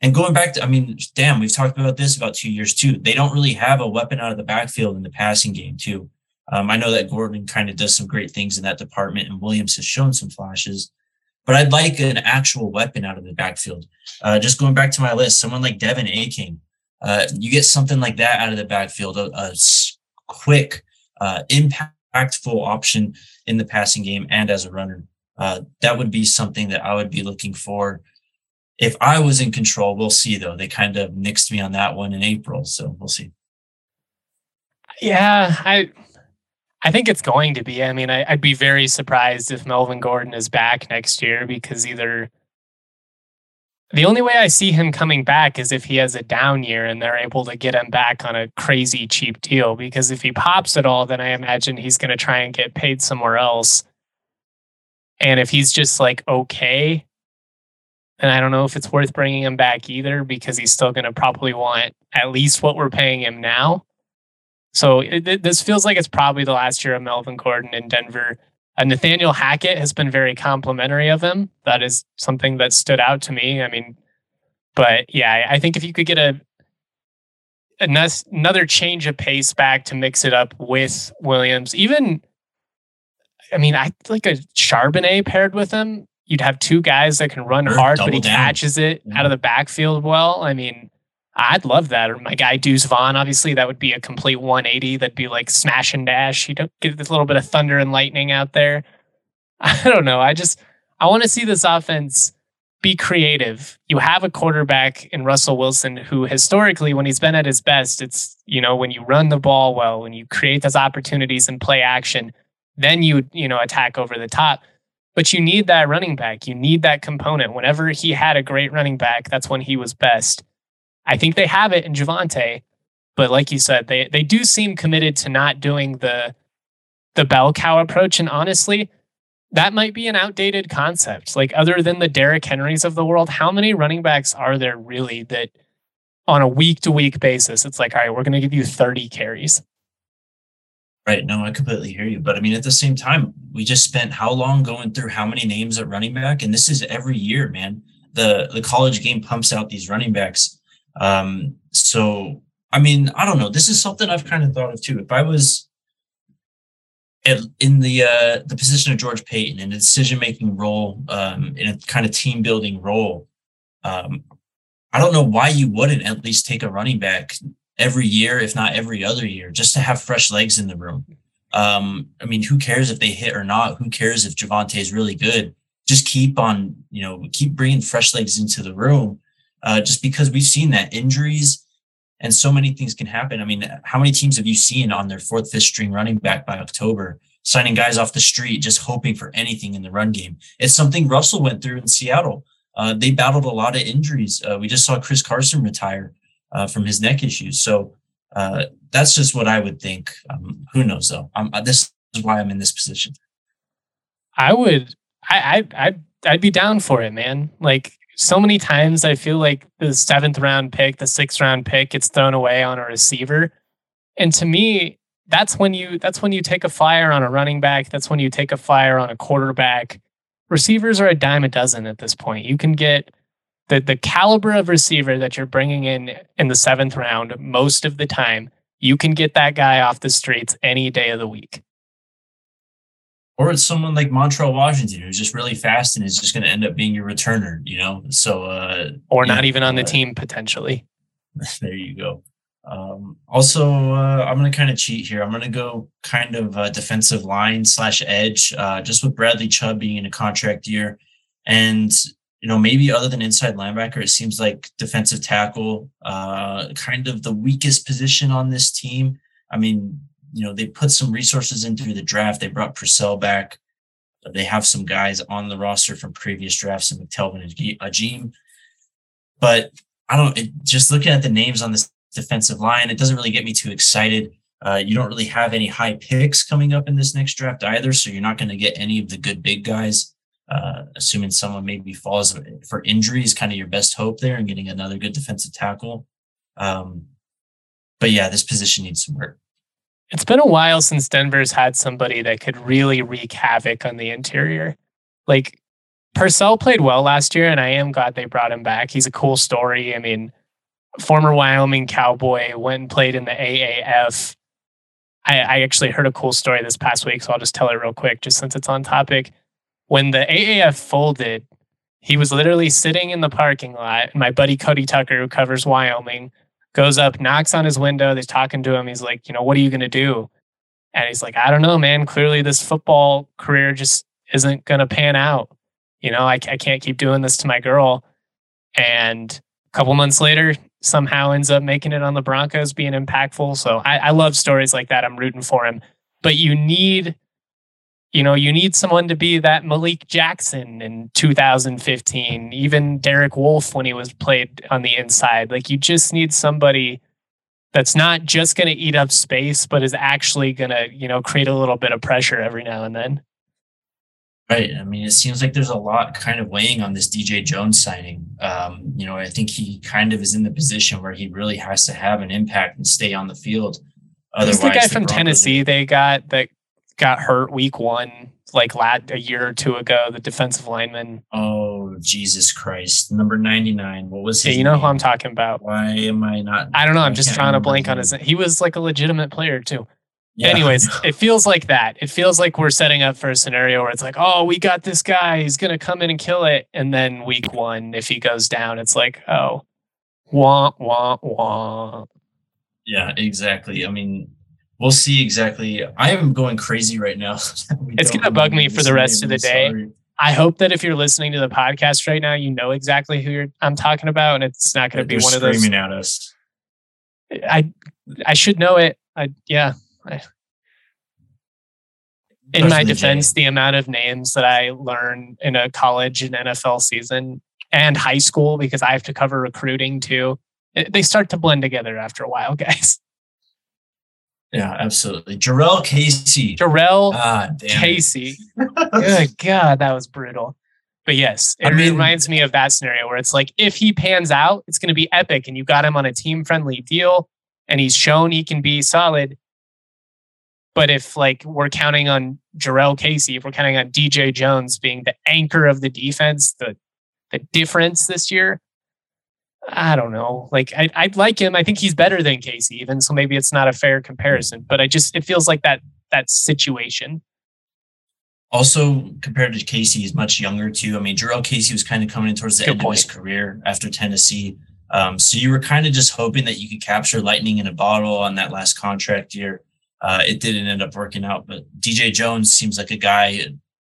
And going back to, I mean, damn, we've talked about this about two years too. They don't really have a weapon out of the backfield in the passing game too. Um, I know that Gordon kind of does some great things in that department, and Williams has shown some flashes. But I'd like an actual weapon out of the backfield. Uh, just going back to my list, someone like Devon Achane, uh, you get something like that out of the backfield, a, a quick, uh, impactful option in the passing game and as a runner. Uh, that would be something that I would be looking for. If I was in control, we'll see though. They kind of nixed me on that one in April, so we'll see. Yeah, I I think it's going to be. I mean, I, would be very surprised if Melvin Gordon is back next year because either the only way I see him coming back is if he has a down year and they're able to get him back on a crazy cheap deal. Because if he pops at all, then I imagine he's going to try and get paid somewhere else. And if he's just like okay, then I don't know if it's worth bringing him back either because he's still going to probably want at least what we're paying him now. So it, this feels like it's probably the last year of Melvin Gordon in Denver. Uh, Nathaniel Hackett has been very complimentary of him. That is something that stood out to me. I mean, but yeah, I think if you could get a another change of pace back to mix it up with Williams, even I mean, I like a Charbonnet paired with him. You'd have two guys that can run hard, but he down. catches it yeah. out of the backfield well. I mean, I'd love that. Or my guy Deuce Vaughn, obviously, that would be a complete 180. That'd be like smash and dash. You don't get this little bit of thunder and lightning out there. I don't know. I just I want to see this offense be creative. You have a quarterback in Russell Wilson who historically, when he's been at his best, it's you know when you run the ball well, when you create those opportunities and play action, then you you know attack over the top. But you need that running back. You need that component. Whenever he had a great running back, that's when he was best. I think they have it in Javonte, but like you said, they they do seem committed to not doing the the bell cow approach. And honestly, that might be an outdated concept. Like other than the Derrick Henrys of the world, how many running backs are there really that on a week to week basis, it's like, all right, we're going to give you 30 carries. Right. No, I completely hear you. But I mean, at the same time, we just spent how long going through how many names at running back? And this is every year, man. The the college game pumps out these running backs um, so, I mean, I don't know. This is something I've kind of thought of too. If I was in the uh, the position of George Paton in a decision making role, um, in a kind of team building role, um, I don't know why you wouldn't at least take a running back every year, if not every other year, just to have fresh legs in the room. Um, I mean, who cares if they hit or not? Who cares if Javonte is really good? Just keep on, you know, keep bringing fresh legs into the room uh, just because we've seen that injuries and so many things can happen. I mean, how many teams have you seen on their fourth, fifth string running back by October, signing guys off the street, just hoping for anything in the run game? It's something Russell went through in Seattle. Uh, they battled a lot of injuries. Uh, we just saw Chris Carson retire uh, from his neck issues. So uh, that's just what I would think. Um, who knows though? Uh, this is why I'm in this position. I would, I, I, I'd, I'd be down for it, man. Like so many times I feel like the seventh round pick, the sixth round pick gets thrown away on a receiver. And to me, that's when you that's when you take a flyer on a running back. That's when you take a flyer on a quarterback. Receivers are a dime a dozen at this point. You can get the the caliber of receiver that you're bringing in in the seventh round most of the time. You can get that guy off the streets any day of the week. Or it's someone like Montrell Washington who's just really fast and is just going to end up being your returner, you know? So, uh, or not even on the uh, team potentially. There you go. Um, also, uh, I'm going to kind of cheat here. I'm going to go kind of uh, defensive line slash edge, uh, just with Bradley Chubb being in a contract year. And, you know, maybe other than inside linebacker, it seems like defensive tackle, uh, kind of the weakest position on this team. I mean, you know, they put some resources in through the draft. They brought Purcell back. They have some guys on the roster from previous drafts, and McTelvin and Agim. But I don't. It, just looking at the names on this defensive line, it doesn't really get me too excited. Uh, you don't really have any high picks coming up in this next draft either, so you're not going to get any of the good big guys. Uh, assuming someone maybe falls for injury is kind of your best hope there, and getting another good defensive tackle. Um, but yeah, this position needs some work. It's been a while since Denver's had somebody that could really wreak havoc on the interior. Like Purcell played well last year, and I am glad they brought him back. He's a cool story. I mean, former Wyoming Cowboy went and played in the AAF. I, I actually heard a cool story this past week, so I'll just tell it real quick, just since it's on topic. When the AAF folded, he was literally sitting in the parking lot. My buddy Cody Tucker, who covers Wyoming, goes up, knocks on his window. They're talking to him. He's like, you know, what are you going to do? And he's like, I don't know, man. Clearly, this football career just isn't going to pan out. You know, I, I can't keep doing this to my girl. And a couple months later, somehow ends up making it on the Broncos, being impactful. So I, I love stories like that. I'm rooting for him. But you need you know, you need someone to be that Malik Jackson in 2015, even Derek Wolfe when he was played on the inside. Like you just need somebody that's not just going to eat up space, but is actually going to, you know, create a little bit of pressure every now and then. Right. I mean, it seems like there's a lot kind of weighing on this DJ Jones signing. Um, you know, I think he kind of is in the position where he really has to have an impact and stay on the field. Otherwise, the guy the from Tennessee they got that got hurt week one, like lad a year or two ago. The defensive lineman. Oh Jesus Christ! Number ninety nine. What was his? Yeah, you know name? who I'm talking about. Why am I not? I don't know. I'm just trying to blank on his. He was like a legitimate player too. Yeah. Anyways, it feels like that. It feels like we're setting up for a scenario where it's like, oh, we got this guy. He's gonna come in and kill it, and then week one, if he goes down, it's like, oh, wah wah wah. Yeah, exactly. I mean, we'll see exactly. I am going crazy right now. it's going to bug me for the rest of the day. Sorry. I hope that if you're listening to the podcast right now, you know exactly who I'm talking about, and it's not going to be one of those screaming at us. I I should know it. I yeah. I, in my defense, the amount of names that I learn in a college and NFL season and high school because I have to cover recruiting too, they start to blend together after a while, guys. Yeah, absolutely. Jurrell Casey. Jurrell ah, Casey. Good God, that was brutal. But yes, it I mean, reminds me of that scenario where it's like if he pans out, it's going to be epic, and you got him on a team friendly deal, and he's shown he can be solid. But if like we're counting on Jurrell Casey, if we're counting on DJ Jones being the anchor of the defense, the the difference this year, I don't know. Like I, I like him. I think he's better than Casey, even. So maybe it's not a fair comparison. But I just it feels like that that situation. Also, compared to Casey, he's much younger too. I mean, Jurrell Casey was kind of coming in towards the Good end point. of his career after Tennessee. Um, so you were kind of just hoping that you could capture lightning in a bottle on that last contract year. Uh, it didn't end up working out, but DJ Jones seems like a guy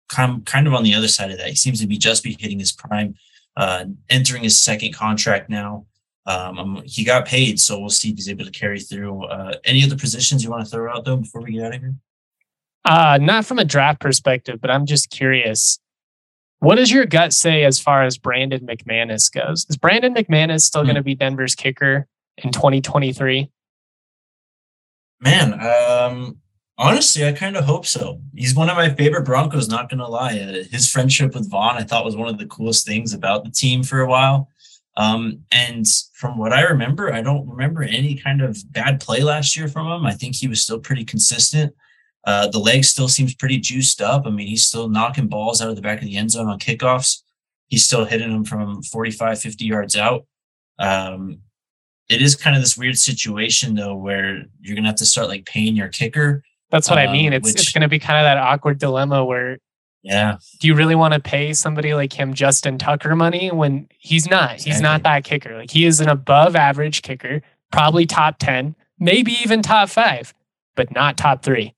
kind kind of on the other side of that. He seems to be just be hitting his prime uh, entering his second contract now. Um, he got paid, so we'll see if he's able to carry through. Uh, any other positions you want to throw out though before we get out of here? Uh, not from a draft perspective, but I'm just curious. What does your gut say as far as Brandon McManus goes? Is Brandon McManus still hmm. going to be Denver's kicker in 2023? Man, um, Honestly, I kind of hope so. He's one of my favorite Broncos, not going to lie. Uh, his friendship with Vaughn, I thought was one of the coolest things about the team for a while. Um, and from what I remember, I don't remember any kind of bad play last year from him. I think he was still pretty consistent. Uh, the leg still seems pretty juiced up. I mean, he's still knocking balls out of the back of the end zone on kickoffs. He's still hitting them from 45, 50 yards out. Um, it is kind of this weird situation, though, where you're going to have to start like paying your kicker That's what um, I mean. It's which, it's going to be kind of that awkward dilemma where yeah. Do you really want to pay somebody like him Justin Tucker money when he's not? Exactly. He's not that kicker. Like he is an above average kicker, probably top 10, maybe even top 5, but not top 3.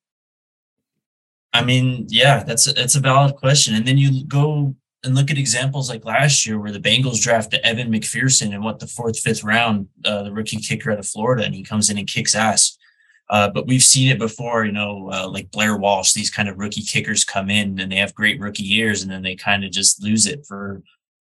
I mean, yeah, that's a, that's a valid question. And then you go and look at examples like last year where the Bengals drafted Evan McPherson in what the fourth, fifth round, uh, the rookie kicker out of Florida, and he comes in and kicks ass. Uh, but we've seen it before, you know, uh, like Blair Walsh, these kind of rookie kickers come in and they have great rookie years and then they kind of just lose it for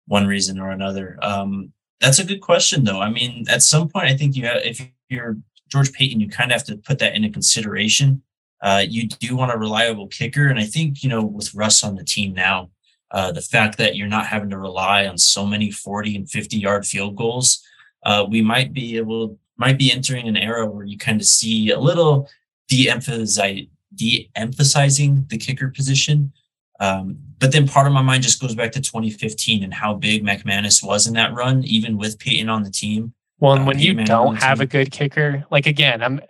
one reason or another. Um, that's a good question, though. I mean, at some point, I think you have, if you're George Paton, you kind of have to put that into consideration. Uh, you do want a reliable kicker. And I think, you know, with Russ on the team now, uh, the fact that you're not having to rely on so many 40 and 50 yard field goals, uh, we might be able might be entering an era where you kind of see a little de-emphasize, de-emphasizing the kicker position. Um, but then part of my mind just goes back to 2015 and how big McManus was in that run, even with Peyton on the team. Well, and uh, when Peyton you don't have team, a good kicker, like again, I'm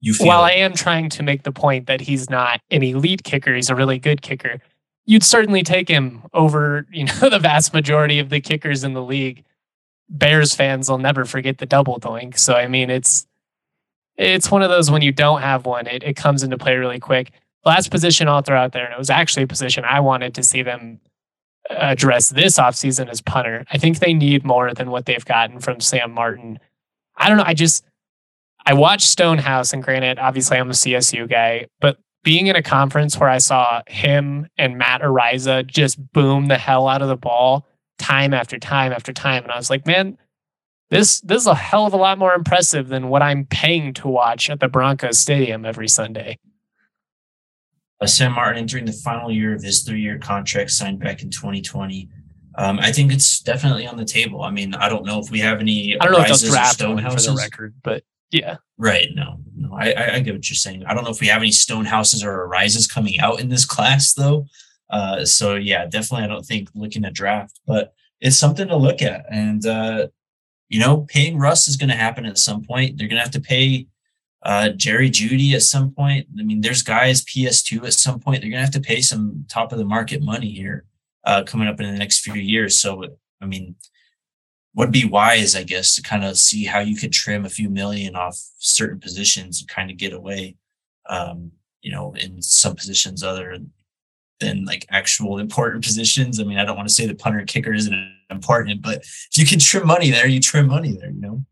you while I am trying to make the point that he's not an elite kicker, he's a really good kicker. You'd certainly take him over, you know, the vast majority of the kickers in the league. Bears fans will never forget the double doink. So I mean, it's it's one of those when you don't have one, it, it comes into play really quick. Last position I'll throw out there, and it was actually a position I wanted to see them address this offseason as punter. I think they need more than what they've gotten from Sam Martin. I don't know. I just I watched Stonehouse, and granted, obviously I'm a CSU guy, but being in a conference where I saw him and Matt Araiza just boom the hell out of the ball time after time after time. And I was like, man, this this is a hell of a lot more impressive than what I'm paying to watch at the Broncos Stadium every Sunday. Uh, Sam Martin entering the final year of his three-year contract signed back in 2020. Um, I think it's definitely on the table. I mean, I don't know if we have any. I don't know if they'll draft for the record, but yeah. Right. No, no, I, I get what you're saying. I don't know if we have any Stonehouses or Araizas coming out in this class though. Uh, so yeah, definitely. I don't think looking at draft, but it's something to look at. And, uh, you know, paying Russ is going to happen at some point. They're going to have to pay, uh, Jerry Jeudy at some point. I mean, there's guys PS2 at some point. They're going to have to pay some top of the market money here, uh, coming up in the next few years. So, I mean, would be wise, I guess, to kind of see how you could trim a few million off certain positions and kind of get away, um, you know, in some positions other than like actual important positions. I mean, I don't want to say the punter and kicker isn't important, but if you can trim money there, you trim money there, you know?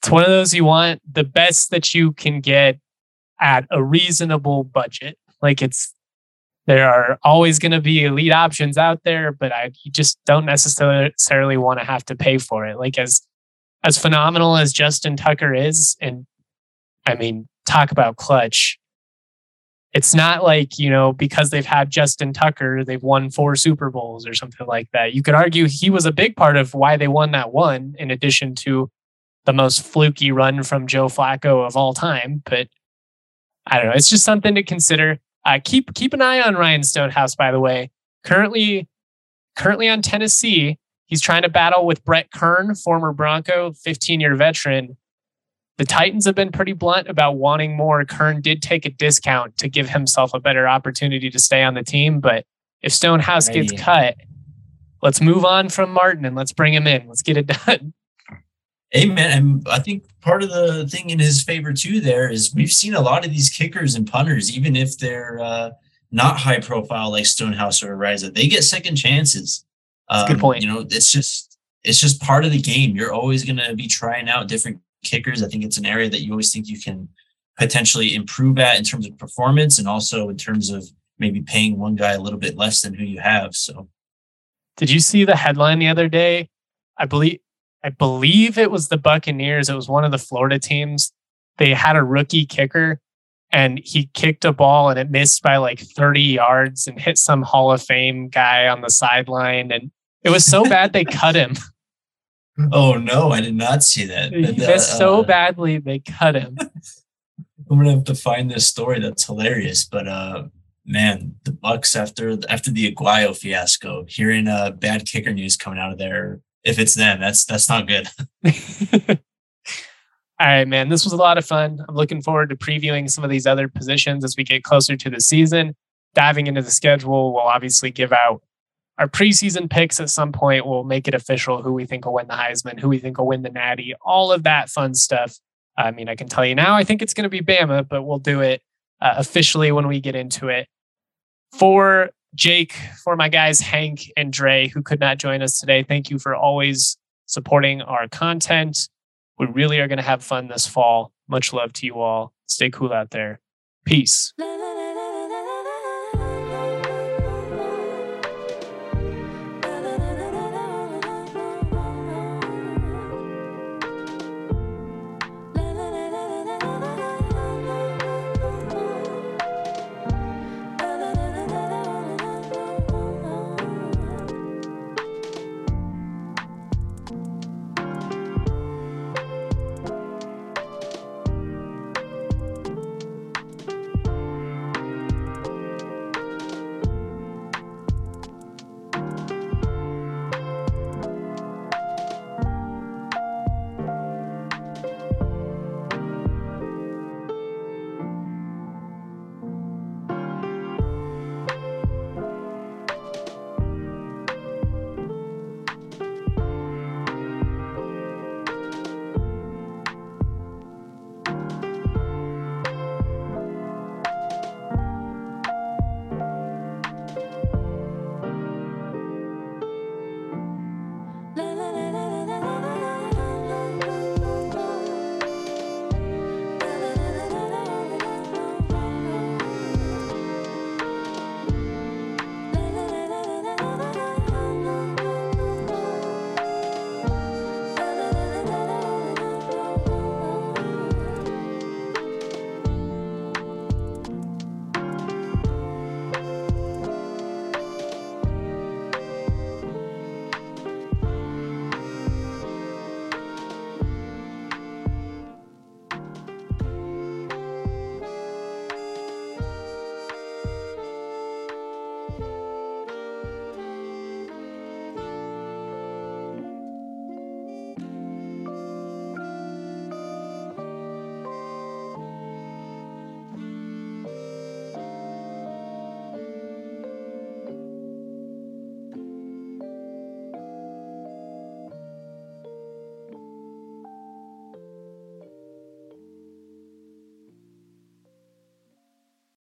It's one of those you want the best that you can get at a reasonable budget. Like it's, there are always going to be elite options out there, but I you just don't necessarily want to have to pay for it. Like as, as phenomenal as Justin Tucker is, and I mean, talk about clutch it's not like, you know, because they've had Justin Tucker, they've won four Super Bowls or something like that. You could argue he was a big part of why they won that one, in addition to the most fluky run from Joe Flacco of all time. But I don't know. It's just something to consider. Uh, keep keep an eye on Ryan Stonehouse, by the way. Currently, currently on Tennessee, he's trying to battle with Brett Kern, former Bronco, 15 year veteran, the Titans have been pretty blunt about wanting more. Kern did take a discount to give himself a better opportunity to stay on the team. But if Stonehouse gets cut, let's move on from Martin and let's bring him in. Let's get it done. Amen. And I think part of the thing in his favor too there is we've seen a lot of these kickers and punters, even if they're uh, not high profile like Stonehouse or Araiza, they get second chances. Um, good point. You know, it's just it's just part of the game. You're always going to be trying out different kickers. I think it's an area that you always think you can potentially improve at in terms of performance and also in terms of maybe paying one guy a little bit less than who you have. So, did you see the headline the other day? I believe I believe it was the Buccaneers. It was one of the Florida teams. They had a rookie kicker and he kicked a ball and it missed by like 30 yards and hit some Hall of Fame guy on the sideline. And it was so bad they cut him. Oh no, I did not see that. He missed uh, so badly they cut him. I'm gonna have to find this story. That's hilarious. But uh, man, the Bucs after after the Aguayo fiasco, hearing uh bad kicker news coming out of there. If it's them, that's that's not good. All right, man. This was a lot of fun. I'm looking forward to previewing some of these other positions as we get closer to the season. Diving into the schedule, we'll obviously give out our preseason picks at some point. We'll make it official who we think will win the Heisman, who we think will win the Natty, all of that fun stuff. I mean, I can tell you now, I think it's going to be Bama, but we'll do it uh, officially when we get into it. For Jake, for my guys, Hank and Dre, who could not join us today, thank you for always supporting our content. We really are going to have fun this fall. Much love to you all. Stay cool out there. Peace.